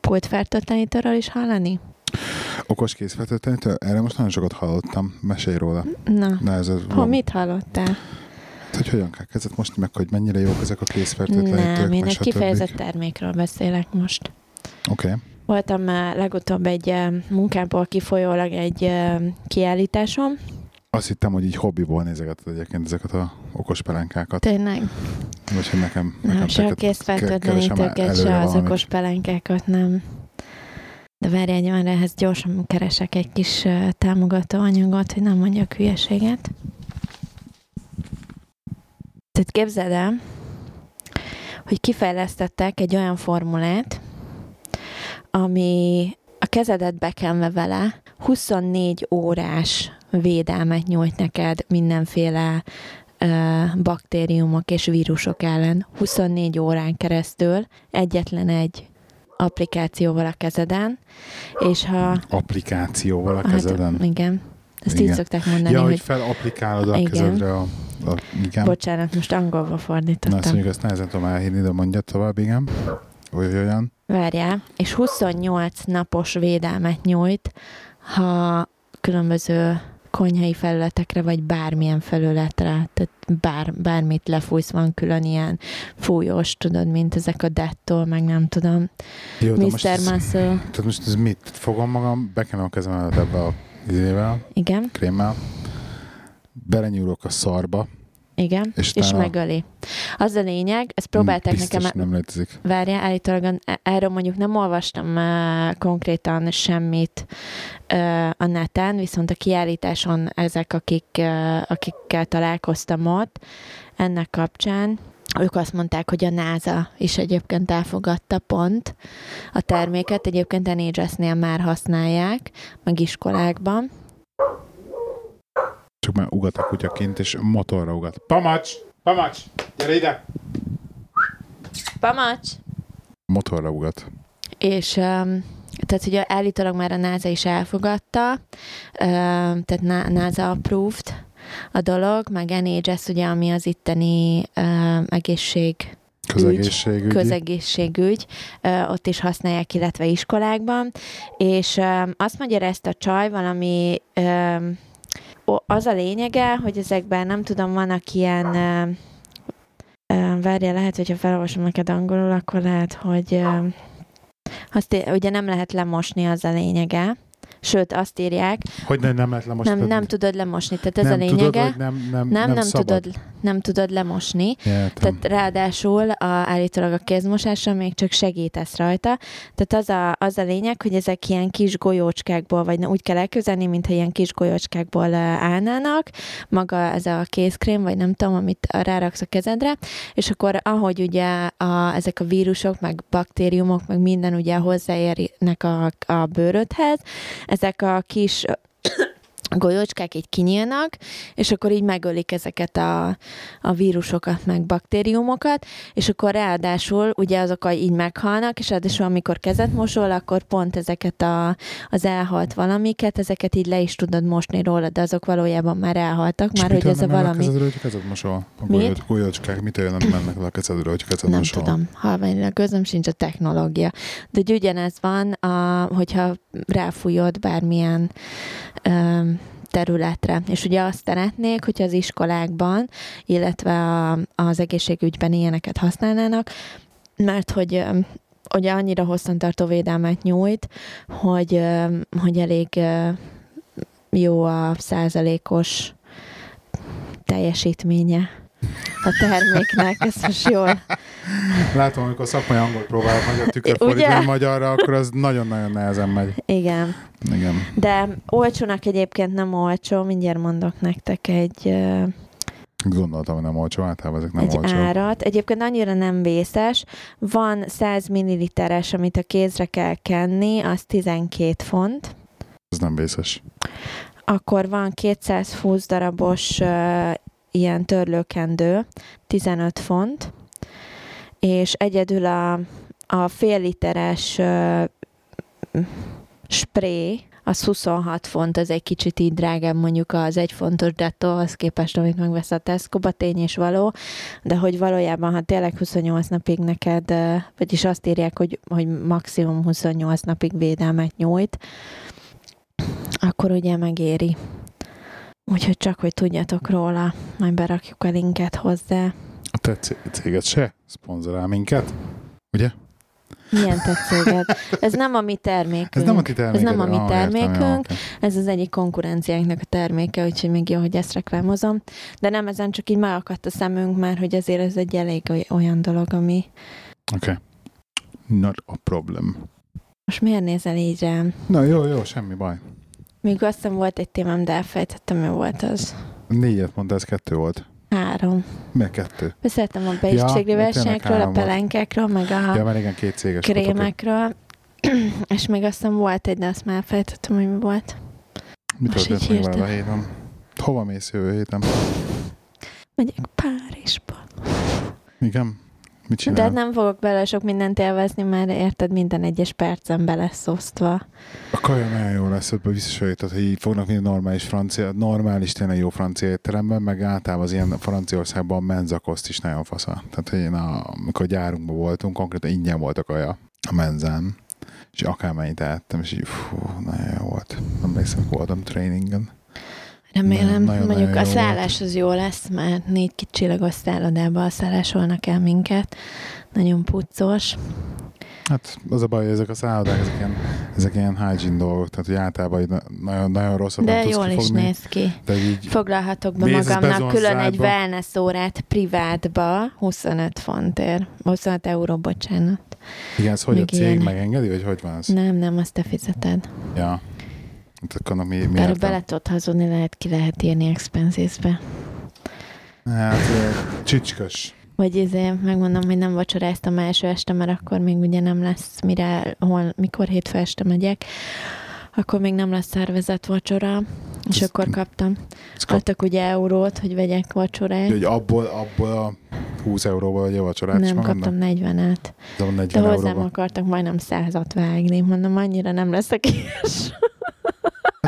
[SPEAKER 1] pult fertőtlenítőről is hallani?
[SPEAKER 2] Okos készfeltöltőtől? Erre most nagyon sokat hallottam. Mesélj róla.
[SPEAKER 1] Na,
[SPEAKER 2] Na, ez
[SPEAKER 1] ha mit hallottál?
[SPEAKER 2] hogy hogyan kell kezdett most meg, hogy mennyire jók ezek a készfertőtlenítők,
[SPEAKER 1] Nem, én egy kifejezett termékről beszélek most.
[SPEAKER 2] Oké. Okay.
[SPEAKER 1] Voltam legutóbb egy munkából kifolyólag egy kiállításom.
[SPEAKER 2] Azt hittem, hogy így hobbiból nézegeted egyébként ezeket a okos pelenkákat.
[SPEAKER 1] Tényleg?
[SPEAKER 2] Vagy hogy nekem, nekem
[SPEAKER 1] Nem, se a
[SPEAKER 2] keresem
[SPEAKER 1] készfertőtlenítőket, se az
[SPEAKER 2] valamit.
[SPEAKER 1] okos pelenkákat nem. De várj egy már ehhez gyorsan keresek egy kis támogató anyagot, hogy nem mondjak hülyeséget. Tehát képzeld el, hogy kifejlesztettek egy olyan formulát, ami a kezedet bekenve vele 24 órás védelmet nyújt neked mindenféle baktériumok és vírusok ellen 24 órán keresztül egyetlen egy applikációval a kezeden, és ha...
[SPEAKER 2] Applikációval a kezeden.
[SPEAKER 1] Hát, igen. Ezt
[SPEAKER 2] Igen.
[SPEAKER 1] így szokták mondani,
[SPEAKER 2] ja, hogy
[SPEAKER 1] hogy
[SPEAKER 2] felapplikálod a
[SPEAKER 1] Igen.
[SPEAKER 2] kezedre a, a igen.
[SPEAKER 1] bocsánat, most angolba
[SPEAKER 2] Na, azt
[SPEAKER 1] fordítottam.
[SPEAKER 2] mondjuk ezt nehezen tudom elhinni, de mondja tovább, igen. Oly, olyan.
[SPEAKER 1] Várjál, és 28 napos védelmet nyújt, ha különböző konyhai felületekre, vagy bármilyen felületre, tehát bár, bármit lefújsz, van külön ilyen fújós, tudod, mint ezek a dettol, meg nem tudom.
[SPEAKER 2] Jó, de most
[SPEAKER 1] Mr.
[SPEAKER 2] ez, tehát most ez mit? Fogom magam, bekenem a kezemet ebbe a izével,
[SPEAKER 1] igen,
[SPEAKER 2] krémmel, belenyúlok a szarba,
[SPEAKER 1] igen,
[SPEAKER 2] És
[SPEAKER 1] és, megöli. Az a lényeg, ezt próbálták
[SPEAKER 2] biztos
[SPEAKER 1] nekem
[SPEAKER 2] nem létezik.
[SPEAKER 1] Várjál, állítólag e- erről mondjuk nem olvastam uh, konkrétan semmit uh, a neten, viszont a kiállításon ezek, akik, uh, akikkel találkoztam ott, ennek kapcsán, ők azt mondták, hogy a NASA is egyébként elfogadta pont a terméket, egyébként NHS-nél már használják, meg iskolákban.
[SPEAKER 2] Csak már ugat a kutya kint, és motorra ugat. Pamacs! Pamacs! Gyere ide!
[SPEAKER 1] Pamacs!
[SPEAKER 2] Motorra ugat.
[SPEAKER 1] És um, tehát ugye állítólag már a NASA is elfogadta, um, tehát Na- NASA approved a dolog, meg NHS ugye, ami az itteni um, egészség
[SPEAKER 2] Közegészségügyi.
[SPEAKER 1] közegészségügy, ö, ott is használják, illetve iskolákban, és ö, azt magyarázta a csaj valami, o- az a lényege, hogy ezekben nem tudom, vannak ilyen, ö, várjál, lehet, hogyha felolvasom neked angolul, akkor lehet, hogy ö, azt, ugye nem lehet lemosni, az a lényege. Sőt, azt írják,
[SPEAKER 2] Hogy nem, nem lehet lemosni.
[SPEAKER 1] nem, nem tudod lemosni. Tehát ez
[SPEAKER 2] nem
[SPEAKER 1] a lényege.
[SPEAKER 2] Tudod, vagy nem, nem,
[SPEAKER 1] nem, nem,
[SPEAKER 2] szabad.
[SPEAKER 1] tudod, nem tudod lemosni.
[SPEAKER 2] Értem.
[SPEAKER 1] Tehát ráadásul a, állítólag a kézmosásra még csak segítesz rajta. Tehát az a, az a lényeg, hogy ezek ilyen kis golyócskákból, vagy úgy kell elképzelni, mintha ilyen kis golyócskákból állnának, maga ez a kézkrém, vagy nem tudom, amit ráraksz a kezedre, és akkor ahogy ugye a, ezek a vírusok, meg baktériumok, meg minden ugye hozzáérnek a, a bőrödhez, ezek a kis golyócskák így kinyílnak, és akkor így megölik ezeket a, a vírusokat, meg baktériumokat, és akkor ráadásul ugye azok így meghalnak, és ráadásul amikor kezet mosol, akkor pont ezeket a, az elhalt valamiket, ezeket így le is tudod mosni róla, de azok valójában már elhaltak, már hogy ez a valami...
[SPEAKER 2] a kezedről, hogy kezed mosol? A
[SPEAKER 1] Miért?
[SPEAKER 2] golyócskák mitől nem mennek le a kezedről, hogy kezed
[SPEAKER 1] Nem
[SPEAKER 2] mosol?
[SPEAKER 1] tudom, halványra közöm sincs a technológia. De úgy ugyanez van, a, hogyha ráfújod bármilyen területre. És ugye azt szeretnék, hogy az iskolákban, illetve a, az egészségügyben ilyeneket használnának, mert hogy ugye annyira hosszantartó védelmet nyújt, hogy, hogy elég jó a százalékos teljesítménye a terméknek, ez most jól.
[SPEAKER 2] Látom, amikor szakmai angolt próbálok magyar tükörfordítani magyarra, akkor az nagyon-nagyon nehezen megy.
[SPEAKER 1] Igen.
[SPEAKER 2] Igen.
[SPEAKER 1] De olcsónak egyébként nem olcsó, mindjárt mondok nektek egy,
[SPEAKER 2] Gondoltam, hogy nem olcsó, általában ezek nem
[SPEAKER 1] egy
[SPEAKER 2] olcsó.
[SPEAKER 1] árat. Egyébként annyira nem vészes. Van 100 milliliteres, amit a kézre kell kenni, az 12 font.
[SPEAKER 2] Ez nem vészes.
[SPEAKER 1] Akkor van 220 darabos ö, ilyen törlőkendő, 15 font. És egyedül a, a fél literes ö, spray, az 26 font, az egy kicsit így drágább mondjuk az egy fontos dettóhoz képest, amit megvesz a Tesco-ba, tény és való, de hogy valójában, ha tényleg 28 napig neked, vagyis azt írják, hogy, hogy maximum 28 napig védelmet nyújt, akkor ugye megéri. Úgyhogy csak, hogy tudjatok róla, majd berakjuk a linket hozzá.
[SPEAKER 2] A te cé- céged se szponzorál minket? Ugye?
[SPEAKER 1] Milyen tetszőged? Ez nem a mi termékünk.
[SPEAKER 2] Ez nem a ti terméked.
[SPEAKER 1] Ez nem a mi
[SPEAKER 2] Ah, értem, jó,
[SPEAKER 1] termékünk. Ez az egyik konkurenciánknak a terméke, úgyhogy még jó, hogy ezt reklámozom. De nem ezen csak így megakadt a szemünk, mert hogy azért ez egy elég oly- olyan dolog, ami...
[SPEAKER 2] Oké. Not a problem.
[SPEAKER 1] Most miért nézel így rám?
[SPEAKER 2] Na jó, jó, semmi baj.
[SPEAKER 1] Még azt hiszem volt egy témám, de elfejtettem, mi volt az.
[SPEAKER 2] Négyet mondta, ez kettő volt.
[SPEAKER 1] Három.
[SPEAKER 2] Miért kettő?
[SPEAKER 1] Beszéltem a
[SPEAKER 2] Ja,
[SPEAKER 1] beistségli
[SPEAKER 2] tényleg
[SPEAKER 1] versenyekről, a pelenkákról, meg a
[SPEAKER 2] Ja, mert igen, két céges
[SPEAKER 1] krémekről. És még azt hiszem volt egy, de azt már elfejtettem, hogy mi volt.
[SPEAKER 2] Mi történt még veled a héten? Hova mész jövő héten?
[SPEAKER 1] Megyek Párizsba.
[SPEAKER 2] Igen? Mit
[SPEAKER 1] De
[SPEAKER 2] csinál?
[SPEAKER 1] hát nem fogok bele sok mindent élvezni, mert érted, minden egyes percen be lesz osztva.
[SPEAKER 2] A kaja nagyon jó lesz, hogy biztos, hogy, így fognak mint normális francia, normális tényleg jó francia étteremben, meg általában az ilyen Franciaországban a menzakoszt is nagyon fasza. Tehát, hogy én a, amikor gyárunkban voltunk, konkrétan ingyen volt a kaja a menzán, és akármennyit ettem, és így fú, nagyon jó volt. Emlékszem, voltam tréningen.
[SPEAKER 1] Remélem,
[SPEAKER 2] Nagyon-
[SPEAKER 1] mondjuk
[SPEAKER 2] nagyon
[SPEAKER 1] a szállás az jó lesz, mert négy kis csillagos szállodába szállásolnak el minket. Nagyon puccos.
[SPEAKER 2] Hát az a baj, hogy ezek a szállodák, ezek ilyen, ezek ilyen hygiene dolgok, tehát hogy általában nagyon, nagyon rosszat
[SPEAKER 1] De jól is
[SPEAKER 2] kifogni.
[SPEAKER 1] néz ki.
[SPEAKER 2] De így
[SPEAKER 1] Foglalhatok be magamnak külön egy
[SPEAKER 2] Bezonszádba.
[SPEAKER 1] wellness órát privátba, 25 fontért. 25 euró, bocsánat.
[SPEAKER 2] Igen, ez hogy a
[SPEAKER 1] Még
[SPEAKER 2] cég
[SPEAKER 1] ilyenek.
[SPEAKER 2] megengedi, vagy hogy van ez?
[SPEAKER 1] Nem, nem, azt te fizeted.
[SPEAKER 2] Ja. Hát akkor annak mi, mi
[SPEAKER 1] Bár
[SPEAKER 2] értem?
[SPEAKER 1] bele tudod hazudni, lehet ki lehet írni expenses-be.
[SPEAKER 2] Hát csicskös.
[SPEAKER 1] Vagy ezért megmondom, hogy nem vacsoráztam első este, mert akkor még ugye nem lesz, mire, hol, mikor hétfő este megyek, akkor még nem lesz szervezett vacsora, és
[SPEAKER 2] Ez-
[SPEAKER 1] akkor kaptam.
[SPEAKER 2] Kap,
[SPEAKER 1] Adtak ugye eurót, hogy vegyek vacsorát.
[SPEAKER 2] hogy abból, abból a 20 euróból vagy a vacsorát is
[SPEAKER 1] nem
[SPEAKER 2] magadnak?
[SPEAKER 1] kaptam 40-et.
[SPEAKER 2] De van
[SPEAKER 1] De
[SPEAKER 2] 40
[SPEAKER 1] hozzám
[SPEAKER 2] euróba.
[SPEAKER 1] akartak majdnem százat vágni. Mondom, annyira nem leszek ilyes.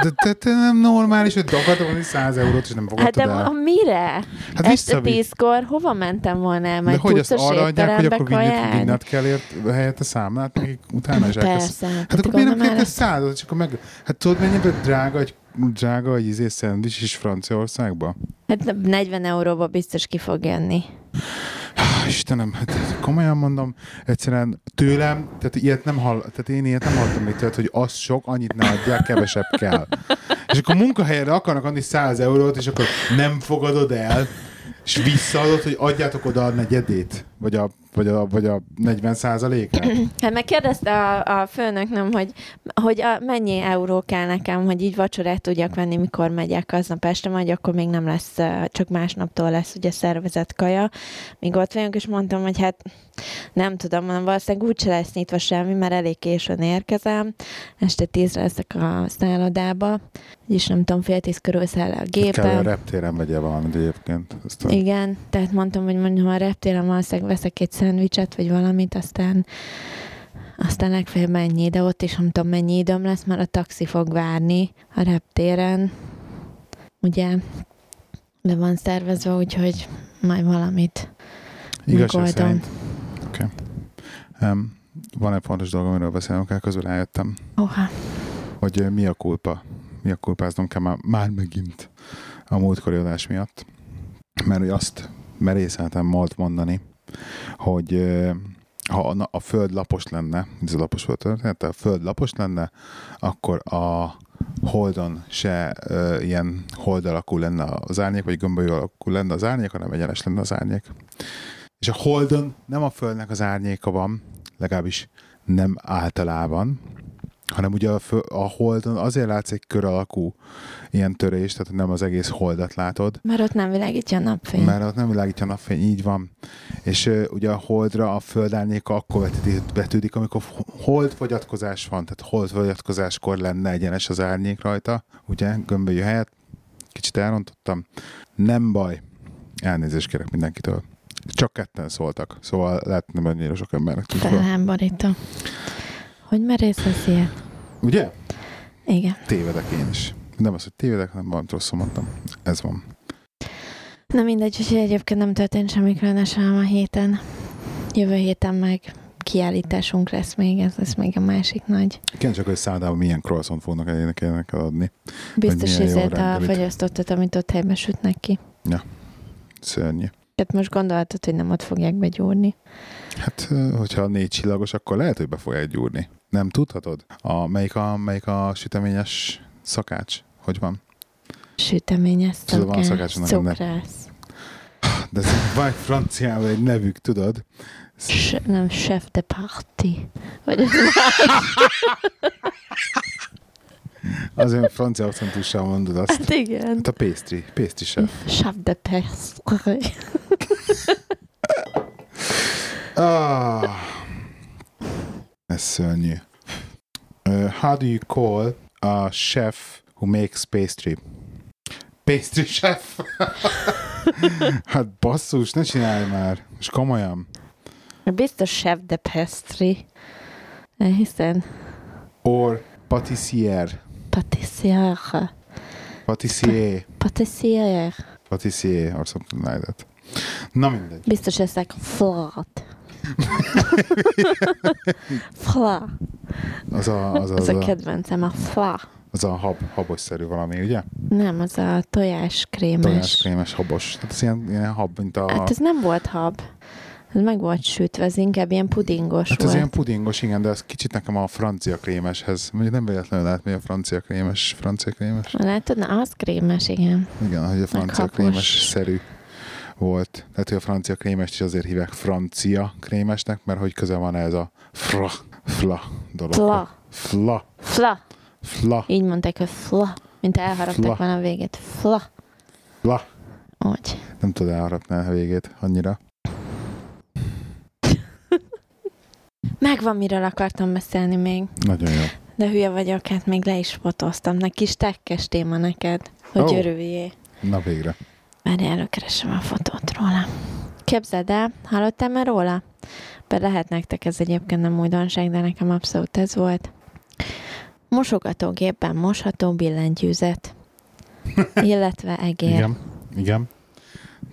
[SPEAKER 2] Hát te, te, nem normális, hogy akartam mondani 100 eurót, és nem
[SPEAKER 1] Hát
[SPEAKER 2] fogadtad
[SPEAKER 1] de
[SPEAKER 2] el.
[SPEAKER 1] a mire?
[SPEAKER 2] Hát
[SPEAKER 1] Este tízkor hova mentem volna el?
[SPEAKER 2] De
[SPEAKER 1] Majd
[SPEAKER 2] hogy azt arra adják, hogy akkor vinned kell ért, helyette számlát, nekik utána is elkezd.
[SPEAKER 1] Persze.
[SPEAKER 2] Hát akkor miért nem kérte százat, és akkor meg... Hát tudod, mennyibe drága egy drága egy izé szendvics is Franciaországban?
[SPEAKER 1] Hát 40 euróba biztos ki fog jönni.
[SPEAKER 2] Ah, Istenem, hát komolyan mondom, egyszerűen tőlem, tehát ilyet nem hall, tehát én ilyet nem hallottam még tőled, hogy az sok, annyit ne adják, kevesebb kell. És akkor munkahelyre akarnak adni 100 eurót, és akkor nem fogadod el, és visszaadod, hogy adjátok oda a negyedét, vagy a Vagy a, vagy a 40 százalékát?
[SPEAKER 1] Hát megkérdezte a, a főnöknöm, hogy, hogy a, mennyi euró kell nekem, hogy így vacsorát tudjak venni, mikor megyek aznap este, vagy akkor még nem lesz, csak másnaptól lesz ugye szervezett kaja, míg ott vagyunk, és mondtam, hogy hát nem tudom, mondom, valószínűleg úgyse lesz nyitva semmi, mert elég későn érkezem, este tízre leszek a szállodába, és nem tudom, fél tíz körül száll a
[SPEAKER 2] Kell a reptéren vegye valamit egyébként.
[SPEAKER 1] Igen, tehát mondtam, hogy mondjam, a reptéren valószínűleg veszek egy szendvicset, vagy valamit, aztán aztán legfeljebb mennyi, de ott is nem tudom mennyi időm lesz, mert a taxi fog várni a reptéren. Ugye le van szervezve, úgyhogy majd valamit
[SPEAKER 2] igazság szerint. Oké. Okay. Um, van egy fontos dolog, amiről beszélnünk kell, közül rájöttem,
[SPEAKER 1] Oha.
[SPEAKER 2] hogy mi a kulpa. Mi a kulpáznom kell már, már megint a múltkori adás miatt. Mert hogy azt merészeltem volt mondani, hogy ha a, föld lapos lenne, ez a lapos volt történet, a föld lapos lenne, akkor a holdon se ö, ilyen hold alakú lenne az árnyék, vagy gömbölyű alakú lenne az árnyék, hanem egyenes lenne az árnyék. És a holdon nem a földnek az árnyéka van, legalábbis nem általában, hanem ugye a, a holdon azért látsz egy kör alakú ilyen törés, tehát nem az egész holdat látod,
[SPEAKER 1] Mert ott nem világítja a napfény.
[SPEAKER 2] mert ott nem világítja a napfény, így van. És uh, ugye a holdra a földárnyéka akkor vetődik, amikor holdfogyatkozás van, tehát holdfogyatkozáskor lenne egyenes az árnyék rajta, ugye, gömbölyű helyet. Kicsit elrontottam. Nem baj. Elnézést kérek mindenkitől. Csak ketten szóltak, szóval lehet nem annyira sok embernek.
[SPEAKER 1] Felháborító. Hogy merészesz ilyet?
[SPEAKER 2] Ugye?
[SPEAKER 1] Igen.
[SPEAKER 2] Tévedek én is. Nem az, hogy tévedek, hanem valamit rosszul mondtam. Ez van.
[SPEAKER 1] Na mindegy, hogy egyébként nem történt semmi különös ám a héten. Jövő héten meg kiállításunk lesz még, ez lesz még a másik nagy.
[SPEAKER 2] Kérdés csak, hogy szállodában milyen croissant fognak énekelnek adni.
[SPEAKER 1] Biztos ezért a fagyasztottat, amit ott helyben sütnek ki.
[SPEAKER 2] Szörnyű.
[SPEAKER 1] Tehát most gondolhatod, hogy nem ott fogják begyúrni.
[SPEAKER 2] Hát, hogyha négy csillagos, akkor lehet, hogy be fogják gyúrni. Nem tudhatod? A, melyik, a, melyik a süteményes szakács? Hogy van?
[SPEAKER 1] Süteményes
[SPEAKER 2] Tudod, van szakácsnak a neve.
[SPEAKER 1] cukrász.
[SPEAKER 2] De ez van franciában egy nevük, tudod?
[SPEAKER 1] S- nem, chef de parti. Vagy ez
[SPEAKER 2] Azért francia akcentussal mondod azt.
[SPEAKER 1] hát igen.
[SPEAKER 2] Hát a pastry, pastry chef.
[SPEAKER 1] Chef de pastry.
[SPEAKER 2] Ah. Ez szörnyű. Uh, how do you call a chef who makes pastry? Pastry chef? hát basszus, ne csinálj már. És komolyan.
[SPEAKER 1] Biztos chef de pastry. Hiszen
[SPEAKER 2] Or patissier.
[SPEAKER 1] patissier.
[SPEAKER 2] Patissier.
[SPEAKER 1] Patissier.
[SPEAKER 2] Patissier or something like that. Na mindegy.
[SPEAKER 1] Biztos eszek flat. Fla.
[SPEAKER 2] Az a, az
[SPEAKER 1] Az
[SPEAKER 2] az
[SPEAKER 1] a
[SPEAKER 2] a,
[SPEAKER 1] kedvencem, a fla.
[SPEAKER 2] az a hab, habosszerű valami, ugye?
[SPEAKER 1] Nem, az a tojás krémes.
[SPEAKER 2] Tojáskrémes habos. Tehát ez ilyen, ilyen hab, mint a...
[SPEAKER 1] Hát ez nem volt hab. Ez meg volt sütve, ez inkább ilyen pudingos
[SPEAKER 2] Hát ez
[SPEAKER 1] volt.
[SPEAKER 2] ilyen pudingos, igen, de ez kicsit nekem a francia krémeshez. Mondjuk nem véletlenül lehet, mi a francia krémes. Francia krémes?
[SPEAKER 1] Látod, na az krémes, igen.
[SPEAKER 2] Igen, hogy a francia
[SPEAKER 1] habos.
[SPEAKER 2] krémes-szerű volt. Tehát, hogy a francia krémest is azért hívják francia krémesnek, mert hogy köze van ez a fra, fla dolog.
[SPEAKER 1] Fla.
[SPEAKER 2] Fla.
[SPEAKER 1] Fla.
[SPEAKER 2] Fla.
[SPEAKER 1] Így mondták, hogy fla. Mint elharapták volna a végét. Fla.
[SPEAKER 2] Fla.
[SPEAKER 1] Úgy.
[SPEAKER 2] Nem tudod elharapni a végét annyira.
[SPEAKER 1] Megvan, miről akartam beszélni még.
[SPEAKER 2] Nagyon jó.
[SPEAKER 1] De hülye vagyok, hát még le is fotóztam. Neki kis tekkes téma neked, hogy oh. örüljél.
[SPEAKER 2] Na végre.
[SPEAKER 1] Várj, előkeresem a fotót róla. Képzeld el, hallottál már róla? Be lehet nektek ez egyébként nem újdonság, de nekem abszolút ez volt. Mosogatógépben mosható billentyűzet. Illetve egér.
[SPEAKER 2] Igen. Igen.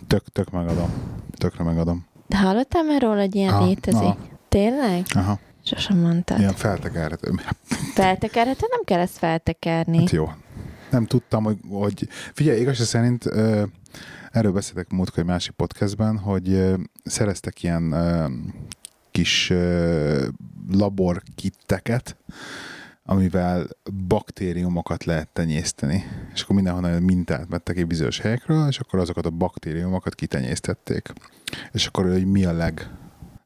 [SPEAKER 2] Tök, tök megadom. Tökre megadom.
[SPEAKER 1] De hallottál már róla, hogy ilyen
[SPEAKER 2] Aha,
[SPEAKER 1] létezik?
[SPEAKER 2] aha.
[SPEAKER 1] Tényleg?
[SPEAKER 2] Aha.
[SPEAKER 1] Sosem mondtad.
[SPEAKER 2] Ilyen feltekerhető.
[SPEAKER 1] Feltekerhető? Nem kell ezt feltekerni.
[SPEAKER 2] Hát jó. Nem tudtam, hogy, hogy figyelj, igazság szerint ö, erről beszéltek múltkor egy másik podcastben, hogy szereztek ilyen kis ö, laborkitteket, amivel baktériumokat lehet tenyészteni. És akkor mindenhonnan mintát vettek egy bizonyos helyekről, és akkor azokat a baktériumokat kitenyésztették. És akkor, hogy mi a leg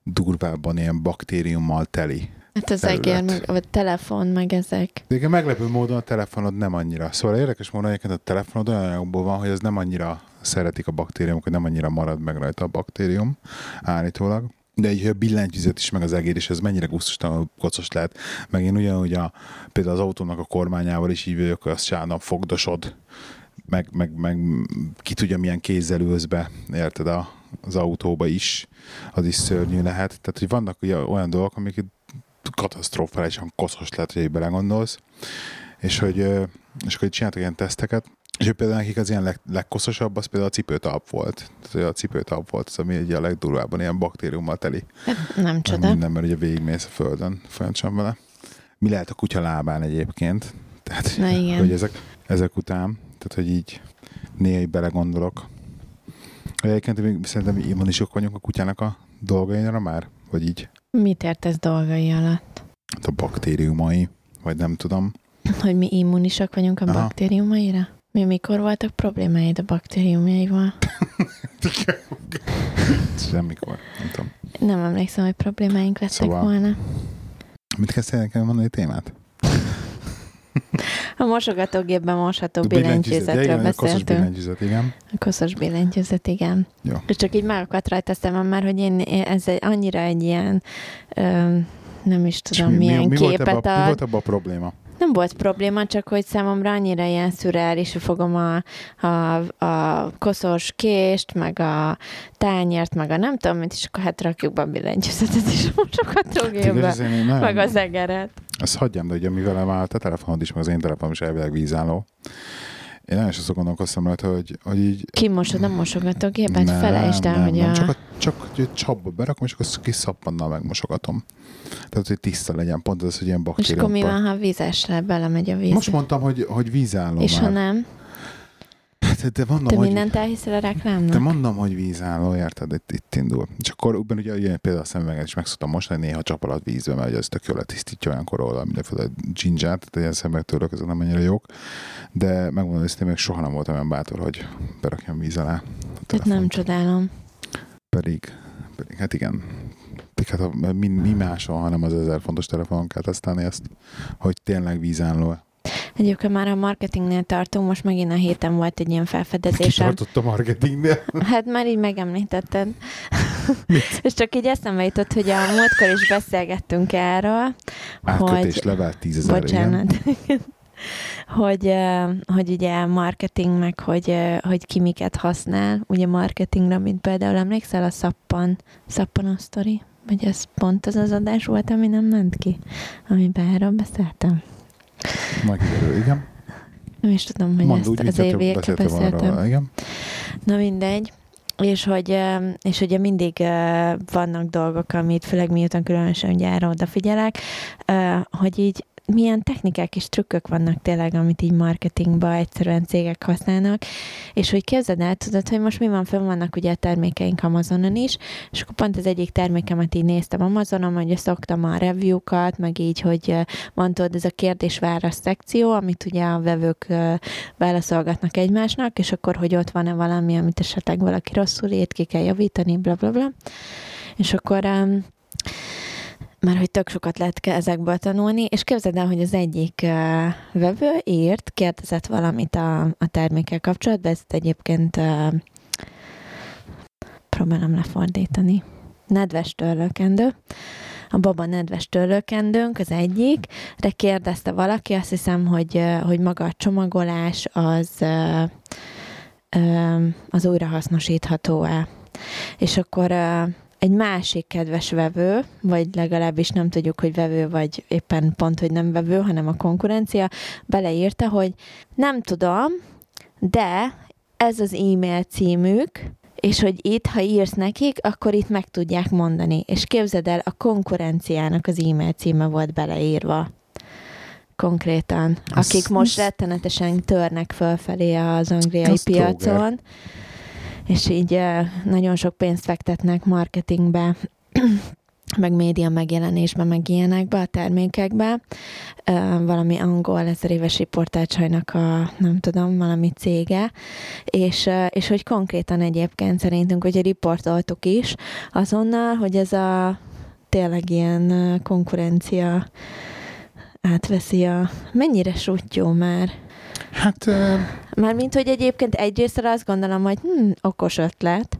[SPEAKER 2] durvábban ilyen baktériummal teli.
[SPEAKER 1] Hát az
[SPEAKER 2] terület.
[SPEAKER 1] egér, meg, vagy telefon, meg ezek.
[SPEAKER 2] De igen, meglepő módon a telefonod nem annyira. Szóval érdekes módon egyébként a telefonod olyan anyagból van, hogy ez nem annyira szeretik a baktériumok, hogy nem annyira marad meg rajta a baktérium állítólag. De egy a billentyűzet is, meg az egér is, ez mennyire gusztustalanul kocos lehet. Meg én ugyanúgy a, például az autónak a kormányával is így vagyok, hogy azt sárnap fogdosod, meg, meg, meg ki tudja milyen kézzel ülsz be, érted, a, az autóba is, az is szörnyű lehet. Tehát, hogy vannak olyan dolgok, amik katasztrofálisan koszos lehet, hogy így belegondolsz, és hogy és akkor így csináltak ilyen teszteket, és hogy például nekik az ilyen leg, legkoszosabb, az például a cipőtalp volt. Tehát hogy a cipőtalp volt az, ami egy a legdurvábban ilyen baktériummal teli.
[SPEAKER 1] Nem csoda.
[SPEAKER 2] Minden, mert ugye végigmész a földön folyamatosan vele. Mi lehet a kutya lábán egyébként? Tehát,
[SPEAKER 1] Na igen.
[SPEAKER 2] hogy ezek, ezek után, tehát hogy így néha így belegondolok. Hogy Egyébként még szerintem immunisok vagyunk a kutyának a dolgainra már? Vagy így
[SPEAKER 1] Mit értesz dolgai alatt?
[SPEAKER 2] hát a baktériumai, vagy nem tudom.
[SPEAKER 1] Hogy mi immunisak vagyunk a
[SPEAKER 2] Aha.
[SPEAKER 1] baktériumaira? Mi mikor voltak problémáid a baktériumjaival?
[SPEAKER 2] Semmikor, nem tudom.
[SPEAKER 1] Nem emlékszem, hogy problémáink lettek
[SPEAKER 2] Szóval-
[SPEAKER 1] volna.
[SPEAKER 2] Mit kezdtél nekem mondani témát?
[SPEAKER 1] A mosogatógépben mosható billentyűzetről beszéltünk.
[SPEAKER 2] billentyűzet, igen.
[SPEAKER 1] A koszos billentyűzet, igen.
[SPEAKER 2] Jó.
[SPEAKER 1] És csak így megakadt rajta szemem már, hogy én, én ez egy, annyira egy ilyen, ö, nem is tudom,
[SPEAKER 2] mi,
[SPEAKER 1] milyen
[SPEAKER 2] mi, mi, volt
[SPEAKER 1] képet
[SPEAKER 2] ebbe, a- mi
[SPEAKER 1] ad.
[SPEAKER 2] volt abban a probléma?
[SPEAKER 1] Nem volt probléma, csak hogy számomra annyira ilyen szürreális, hogy fogom a, a, a koszos kést, meg a tányért, meg a nem tudom, mit, és akkor hát rakjuk be a billentyűzetet is a mosogatógépbe, meg az egeret.
[SPEAKER 2] Ezt hagyjam, de ugye mivel már a te telefonod is, meg az én telefonom is elvileg vízálló. Én nagyon sokszor gondolkoztam rajta, hogy, hogy így...
[SPEAKER 1] Kimosod a mosogatógépet? Felejtsd el,
[SPEAKER 2] nem,
[SPEAKER 1] hogy
[SPEAKER 2] nem,
[SPEAKER 1] a...
[SPEAKER 2] csak, a, csak hogy csapba berakom, és akkor kis szappannal megmosogatom. Tehát, hogy tiszta legyen, pont az, hogy ilyen
[SPEAKER 1] És
[SPEAKER 2] baktérium.
[SPEAKER 1] akkor mi van, ha vízesre belemegy a víz?
[SPEAKER 2] Most mondtam, hogy, hogy vízálló
[SPEAKER 1] és ha
[SPEAKER 2] már.
[SPEAKER 1] nem?
[SPEAKER 2] De, de mondom,
[SPEAKER 1] Te
[SPEAKER 2] hogy...
[SPEAKER 1] mindent elhiszel a reklámnak?
[SPEAKER 2] De mondom, hogy vízálló, érted? Itt, itt indul. És akkor ugye, ugye például a szemüveget is meg szoktam mosni, néha csap alatt vízbe, mert ez tök jól letisztítja olyankor róla mindenféle ginger, tehát ilyen szemüvegtőlök, ezek nem annyira jók. De megmondom, hogy még soha nem voltam olyan bátor, hogy berakjam víz alá.
[SPEAKER 1] Tehát nem csodálom.
[SPEAKER 2] Pedig, pedig, hát igen. Hát a, mi, mi máson, hanem az ezer fontos telefonon kell tesztelni ezt, hogy tényleg vízálló.
[SPEAKER 1] Egyébként már a marketingnél tartunk, most megint a héten volt egy ilyen felfedezésem.
[SPEAKER 2] Kitartott a marketingnél.
[SPEAKER 1] Hát már így megemlítetted. És csak így eszembe jutott, hogy a múltkor is beszélgettünk erről,
[SPEAKER 2] Átkötés
[SPEAKER 1] hogy...
[SPEAKER 2] level 10 ezer.
[SPEAKER 1] Bocsánat. hogy, hogy ugye marketing, meg hogy, hogy ki miket használ, ugye marketingre, mint például emlékszel a szappan, szappan sztori? Vagy ez pont az az adás volt, ami nem ment ki, amiben erről beszéltem.
[SPEAKER 2] Megkiderül, igen.
[SPEAKER 1] Nem is tudom, hogy
[SPEAKER 2] Mondd
[SPEAKER 1] ezt
[SPEAKER 2] úgy,
[SPEAKER 1] az év beszéltem.
[SPEAKER 2] róla, Igen.
[SPEAKER 1] Na mindegy. És hogy, és ugye mindig vannak dolgok, amit főleg miután különösen erre odafigyelek, hogy így milyen technikák és trükkök vannak tényleg, amit így marketingba egyszerűen cégek használnak, és hogy képzeld el, tudod, hogy most mi van, fönn vannak ugye a termékeink Amazonon is, és akkor pont az egyik termékemet így néztem Amazonon, hogy szoktam a review-kat, meg így, hogy van tudod, ez a kérdés-válasz szekció, amit ugye a vevők válaszolgatnak egymásnak, és akkor, hogy ott van-e valami, amit esetleg valaki rosszul ért, ki kell javítani, bla bla bla. És akkor már hogy tök sokat lehet ezekből tanulni, és képzeld el, hogy az egyik uh, vevő írt, kérdezett valamit a, a termékkel kapcsolatban, ezt egyébként uh, próbálom lefordítani. Nedves törlőkendő. A baba nedves törlőkendőnk az egyik, de kérdezte valaki, azt hiszem, hogy, ö, hogy maga a csomagolás az, ö, ö, az újrahasznosítható-e. És akkor ö, egy másik kedves vevő, vagy legalábbis nem tudjuk, hogy vevő, vagy éppen pont, hogy nem vevő, hanem a konkurencia, beleírta, hogy nem tudom, de ez az e-mail címük, és hogy itt, ha írsz nekik, akkor itt meg tudják mondani. És képzeld el, a konkurenciának az e-mail címe volt beleírva. Konkrétan. Akik most rettenetesen törnek fölfelé az angliai piacon.
[SPEAKER 2] tróger.
[SPEAKER 1] És így nagyon sok pénzt fektetnek marketingbe. meg média megjelenésben, meg ilyenekbe, a termékekbe. Valami angol ezer éves riportácsajnak a, nem tudom, valami cége, és, és hogy konkrétan egyébként szerintünk, hogy riportoltuk is azonnal, hogy ez a tényleg ilyen konkurencia átveszi a... Mennyire sutyó már?
[SPEAKER 2] Hát... Uh...
[SPEAKER 1] Mármint, hogy egyébként egyrészt azt gondolom, hogy hm, okos ötlet.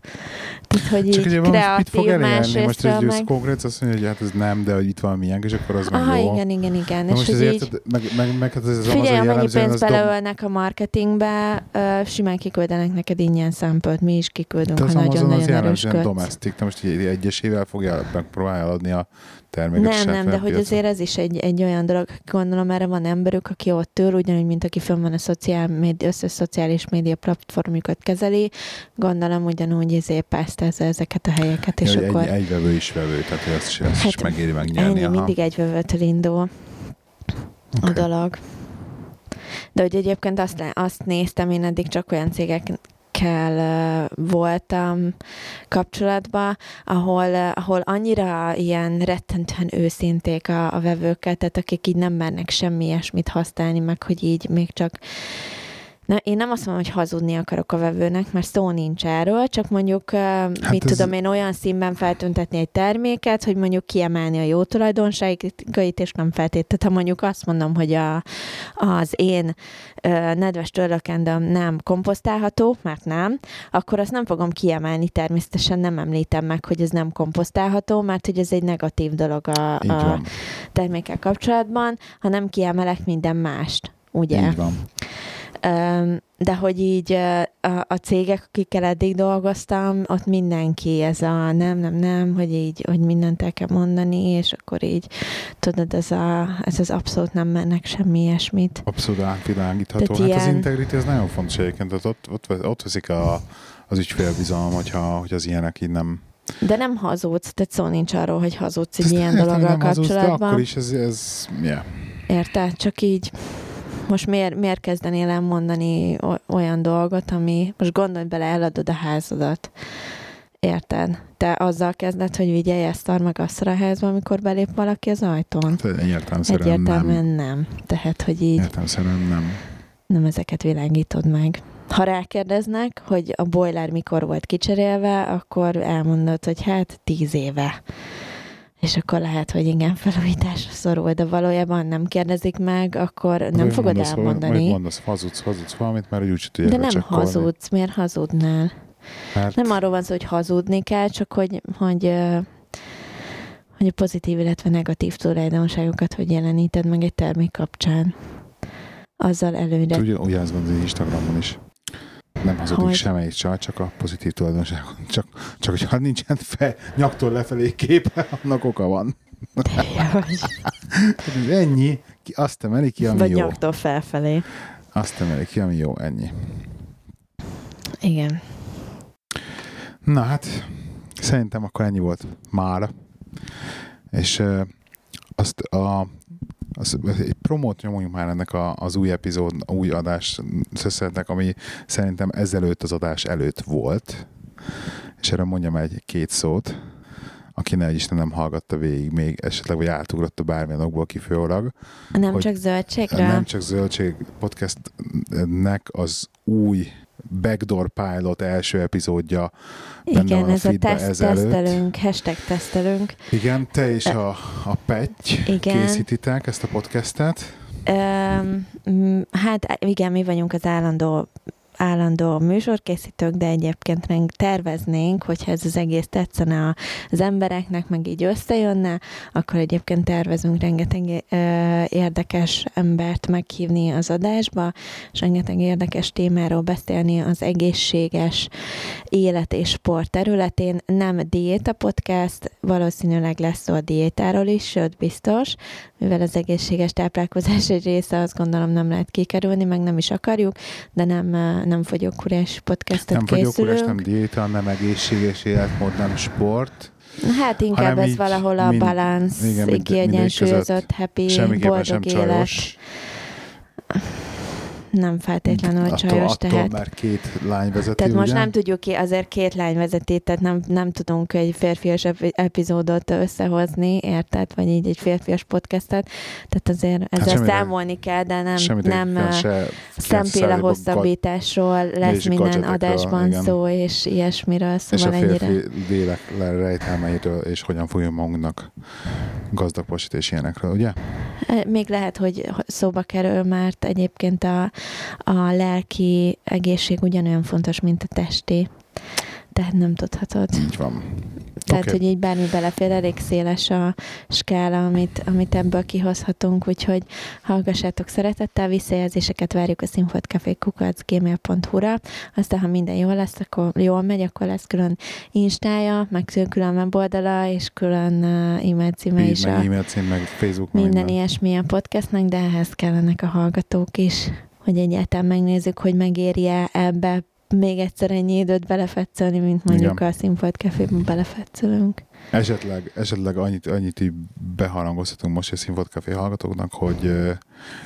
[SPEAKER 1] Tehát, hogy Csak így kreatív, mit fog elérni?
[SPEAKER 2] Most egy meg... konkrét azt mondja, hogy hát ez nem, de hogy itt van milyen, és akkor az
[SPEAKER 1] Aha,
[SPEAKER 2] meg
[SPEAKER 1] jó. igen, igen, igen.
[SPEAKER 2] Na és most ezért, így... meg, meg, meg hát ez
[SPEAKER 1] Figyelj, az amennyi pénzt beleölnek dob... a marketingbe, uh, simán kiküldenek neked ingyen számpölt, mi is kiküldünk, ha nagyon-nagyon erős köt.
[SPEAKER 2] domestic, te most egyesével fogja megpróbálni eladni a
[SPEAKER 1] terméket. Nem, nem, de hogy azért ez is egy, egy olyan dolog, gondolom erre van emberük, aki ott ül, ugyanúgy, mint aki fönn van a szociál média, összes szociális média platformjukat kezeli, gondolom ugyanúgy ezért pásztázza ezeket a helyeket, és
[SPEAKER 2] ja,
[SPEAKER 1] akkor...
[SPEAKER 2] Egy, egy vevő is vevő, tehát hogy azt is, azt hát, is megéri megnyerni.
[SPEAKER 1] Ennyi, mindig egy vevőtől indul okay. a dolog. De hogy egyébként azt, azt néztem, én eddig csak olyan cégek akikkel voltam kapcsolatban, ahol, ahol annyira ilyen rettentően őszinték a, a vevőket, tehát akik így nem mernek semmi ilyesmit használni, meg hogy így még csak Na, én nem azt mondom, hogy hazudni akarok a vevőnek, mert szó nincs erről, csak mondjuk, hát mit ez... tudom én, olyan színben feltüntetni egy terméket, hogy mondjuk kiemelni a jó tulajdonságait, és nem feltétlenül. Ha mondjuk azt mondom, hogy a, az én nedves törlökendem nem komposztálható, mert nem, akkor azt nem fogom kiemelni, természetesen nem említem meg, hogy ez nem komposztálható, mert hogy ez egy negatív dolog a, a termékkel kapcsolatban, ha nem kiemelek minden mást, ugye?
[SPEAKER 2] Így van.
[SPEAKER 1] De hogy így a, a cégek, akikkel eddig dolgoztam, ott mindenki ez a nem, nem, nem, hogy így, hogy mindent el kell mondani, és akkor így, tudod, ez, a, ez az abszolút nem mennek semmi ilyesmit.
[SPEAKER 2] Abszolút átvilágítható. Tehát hát ilyen... az integrity, ez nagyon fontos egyébként, tehát ott, ott, ott veszik a, az ügyfélbizalom, hogyha, hogy az ilyenek így nem
[SPEAKER 1] de nem hazudsz, tehát szó nincs arról, hogy hazudsz egy ilyen dologgal kapcsolatban. Hazudsz, de
[SPEAKER 2] akkor is ez, ez yeah.
[SPEAKER 1] Érted? Csak így most miért, miért kezdenél el mondani olyan dolgot, ami, most gondolj bele, eladod a házadat. Érted? Te azzal kezded, hogy vigyelj ezt meg azt a házba, amikor belép valaki az ajtón?
[SPEAKER 2] Egyértelműen Egyértelműen
[SPEAKER 1] nem. nem. Tehát, hogy így...
[SPEAKER 2] Értelmszerűen nem.
[SPEAKER 1] Nem ezeket világítod meg. Ha rákérdeznek, hogy a boiler mikor volt kicserélve, akkor elmondod, hogy hát tíz éve és akkor lehet, hogy igen, felújításra szorul, de valójában nem kérdezik meg, akkor nem Azért fogod mondasz, elmondani. Majd
[SPEAKER 2] mondasz, hazudsz, hazudsz valamit, mert úgy tudják
[SPEAKER 1] De nem hazudsz, miért hazudnál? Mert... Nem arról van szó, hogy hazudni kell, csak hogy, hogy hogy a pozitív, illetve negatív tulajdonságokat hogy jeleníted meg egy termék kapcsán. Azzal előre.
[SPEAKER 2] Ugye, ugye azt gondolod, Instagramon is. Nem hazudik hogy... semmelyik csal, csak a pozitív tulajdonságon. Csak, csak hogyha nincsen fe, nyaktól lefelé képe, annak oka van. ennyi, azt emeli ki, ami
[SPEAKER 1] Vagy
[SPEAKER 2] jó.
[SPEAKER 1] nyaktól felfelé.
[SPEAKER 2] Azt emeli ki, ami jó, ennyi.
[SPEAKER 1] Igen.
[SPEAKER 2] Na hát, szerintem akkor ennyi volt mára. És azt a az, egy promót nyomuljunk már ennek a, az új epizód, új adás szösszetnek, ami szerintem ezelőtt az adás előtt volt, és erre mondjam egy két szót, aki ne Isten nem hallgatta végig még esetleg, vagy átugrotta bármilyen okból kifőolag.
[SPEAKER 1] Nem csak zöldségre?
[SPEAKER 2] Nem csak zöldség podcastnek az új Backdoor Pilot első epizódja
[SPEAKER 1] Igen, ez a, a teszt, tesztelünk, hashtag tesztelünk.
[SPEAKER 2] Igen, te és a, a Petty Igen. készítitek ezt a podcastet.
[SPEAKER 1] Um, hát igen, mi vagyunk az állandó állandó műsorkészítők, de egyébként terveznénk, hogyha ez az egész tetszene az embereknek, meg így összejönne, akkor egyébként tervezünk rengeteg érdekes embert meghívni az adásba, és rengeteg érdekes témáról beszélni az egészséges élet és sport területén. Nem diéta podcast, valószínűleg lesz szó a diétáról is, sőt biztos, mivel az egészséges táplálkozás egy része, azt gondolom nem lehet kikerülni, meg nem is akarjuk, de nem, nem fogyókúrás podcastot
[SPEAKER 2] nem.
[SPEAKER 1] Nem fogyókúrás,
[SPEAKER 2] nem diéta, nem egészséges életmód, nem sport.
[SPEAKER 1] Hát inkább ez valahol a balánsz, kiegyensúlyozott, happy, boldog élet. Csajos. Nem feltétlenül
[SPEAKER 2] attól,
[SPEAKER 1] csajos,
[SPEAKER 2] attól,
[SPEAKER 1] tehát...
[SPEAKER 2] mert két lány vezeti,
[SPEAKER 1] Tehát most nem tudjuk ki, azért két lány vezeti, tehát nem, nem tudunk egy férfias ep- epizódot összehozni, érted? Vagy így egy férfias podcastet. Tehát azért ezzel
[SPEAKER 2] semmire-
[SPEAKER 1] számolni kell, de nem, nem szempéle hosszabbításról lesz minden adásban
[SPEAKER 2] igen.
[SPEAKER 1] szó, és ilyesmiről,
[SPEAKER 2] és a
[SPEAKER 1] szóval ennyire.
[SPEAKER 2] férfi lélek rejtelmeiről, és hogyan fogjon magunknak gazdag és ilyenekről, ugye?
[SPEAKER 1] Még lehet, hogy szóba kerül, mert egyébként a, a lelki egészség ugyanolyan fontos, mint a testi. Tehát nem tudhatod.
[SPEAKER 2] Így van.
[SPEAKER 1] Tehát,
[SPEAKER 2] Oké.
[SPEAKER 1] hogy így bármi belefér, elég széles a skála, amit, amit ebből kihozhatunk, úgyhogy hallgassátok szeretettel, visszajelzéseket várjuk a színfoltcafé.gmail.hu-ra, aztán ha minden jól lesz, akkor jól megy, akkor lesz külön instája, meg külön weboldala, és külön e-mail címe
[SPEAKER 2] Így,
[SPEAKER 1] is
[SPEAKER 2] meg
[SPEAKER 1] a
[SPEAKER 2] e-mail cím, meg Facebook, meg
[SPEAKER 1] minden ilyesmi a podcastnak, de ehhez kellenek a hallgatók is, hogy egyáltalán megnézzük, hogy megéri-e ebbe még egyszer ennyi időt belefetszölni, mint mondjuk
[SPEAKER 2] Igen.
[SPEAKER 1] a Színfolt Caféban belefetszölünk.
[SPEAKER 2] Esetleg, esetleg annyit, annyit így beharangozhatunk most a Színfolt Café hallgatóknak, hogy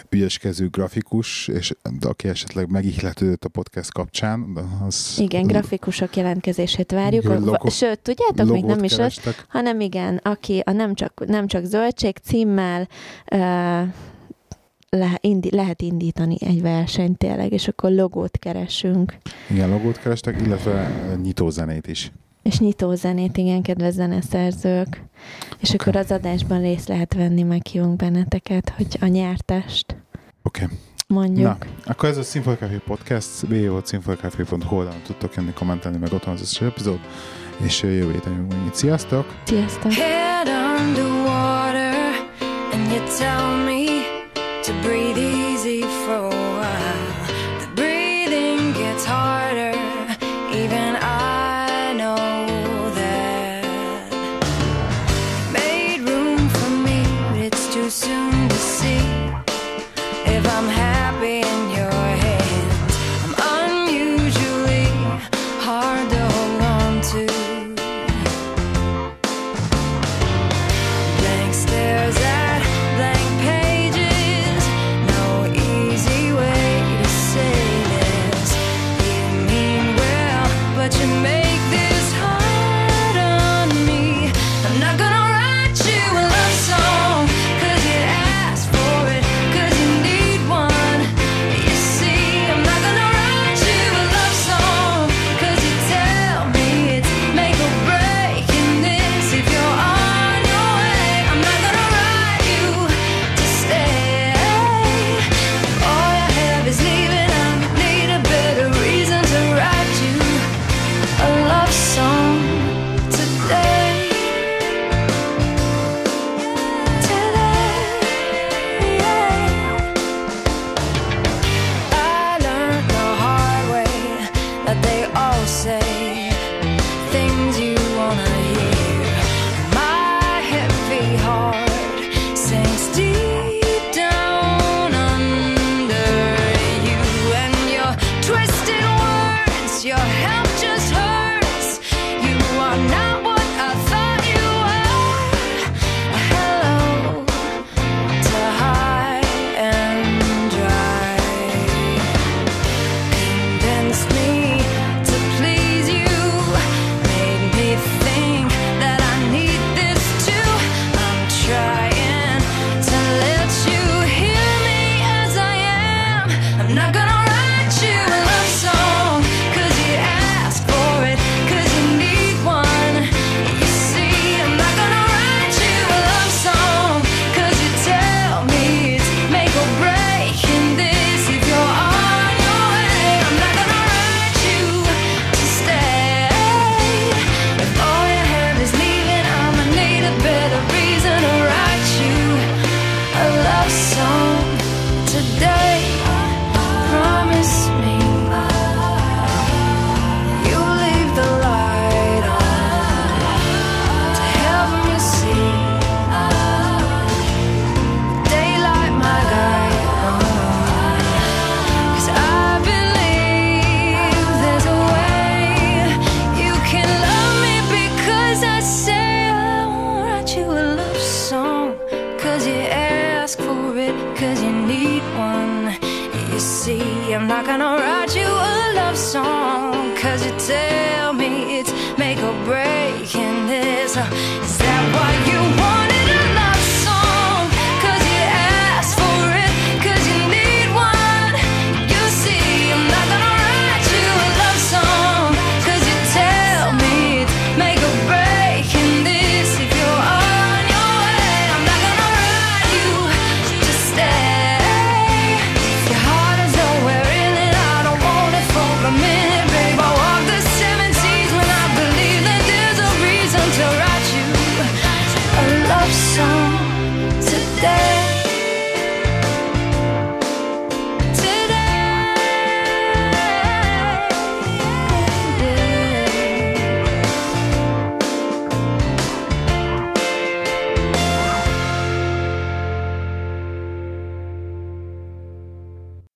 [SPEAKER 2] ügyeskező grafikus, és aki esetleg megihletődött a podcast kapcsán, az
[SPEAKER 1] Igen, grafikusok jelentkezését várjuk.
[SPEAKER 2] Logo-
[SPEAKER 1] Sőt, tudjátok, még nem is az,
[SPEAKER 2] kerestek.
[SPEAKER 1] hanem igen, aki a nem csak, nem csak zöldség címmel uh, le, indi, lehet indítani egy versenyt tényleg, és akkor logót keresünk.
[SPEAKER 2] Igen, logót kerestek, illetve ö, nyitózenét is.
[SPEAKER 1] És nyitó zenét, igen, kedves zeneszerzők. És
[SPEAKER 2] Oké.
[SPEAKER 1] akkor az adásban részt lehet venni, meghívunk benneteket, hogy a nyertest
[SPEAKER 2] Oké. Okay.
[SPEAKER 1] mondjuk.
[SPEAKER 2] Na, akkor ez a Színfolt Café Podcast, www.színfoltcafé.hu oldalon tudtok jönni, kommentelni, meg ott van az összes epizód, és ö, jövő héten jövünk megint. Sziasztok!
[SPEAKER 1] Sziasztok!
[SPEAKER 3] Head underwater, and you tell me to breathe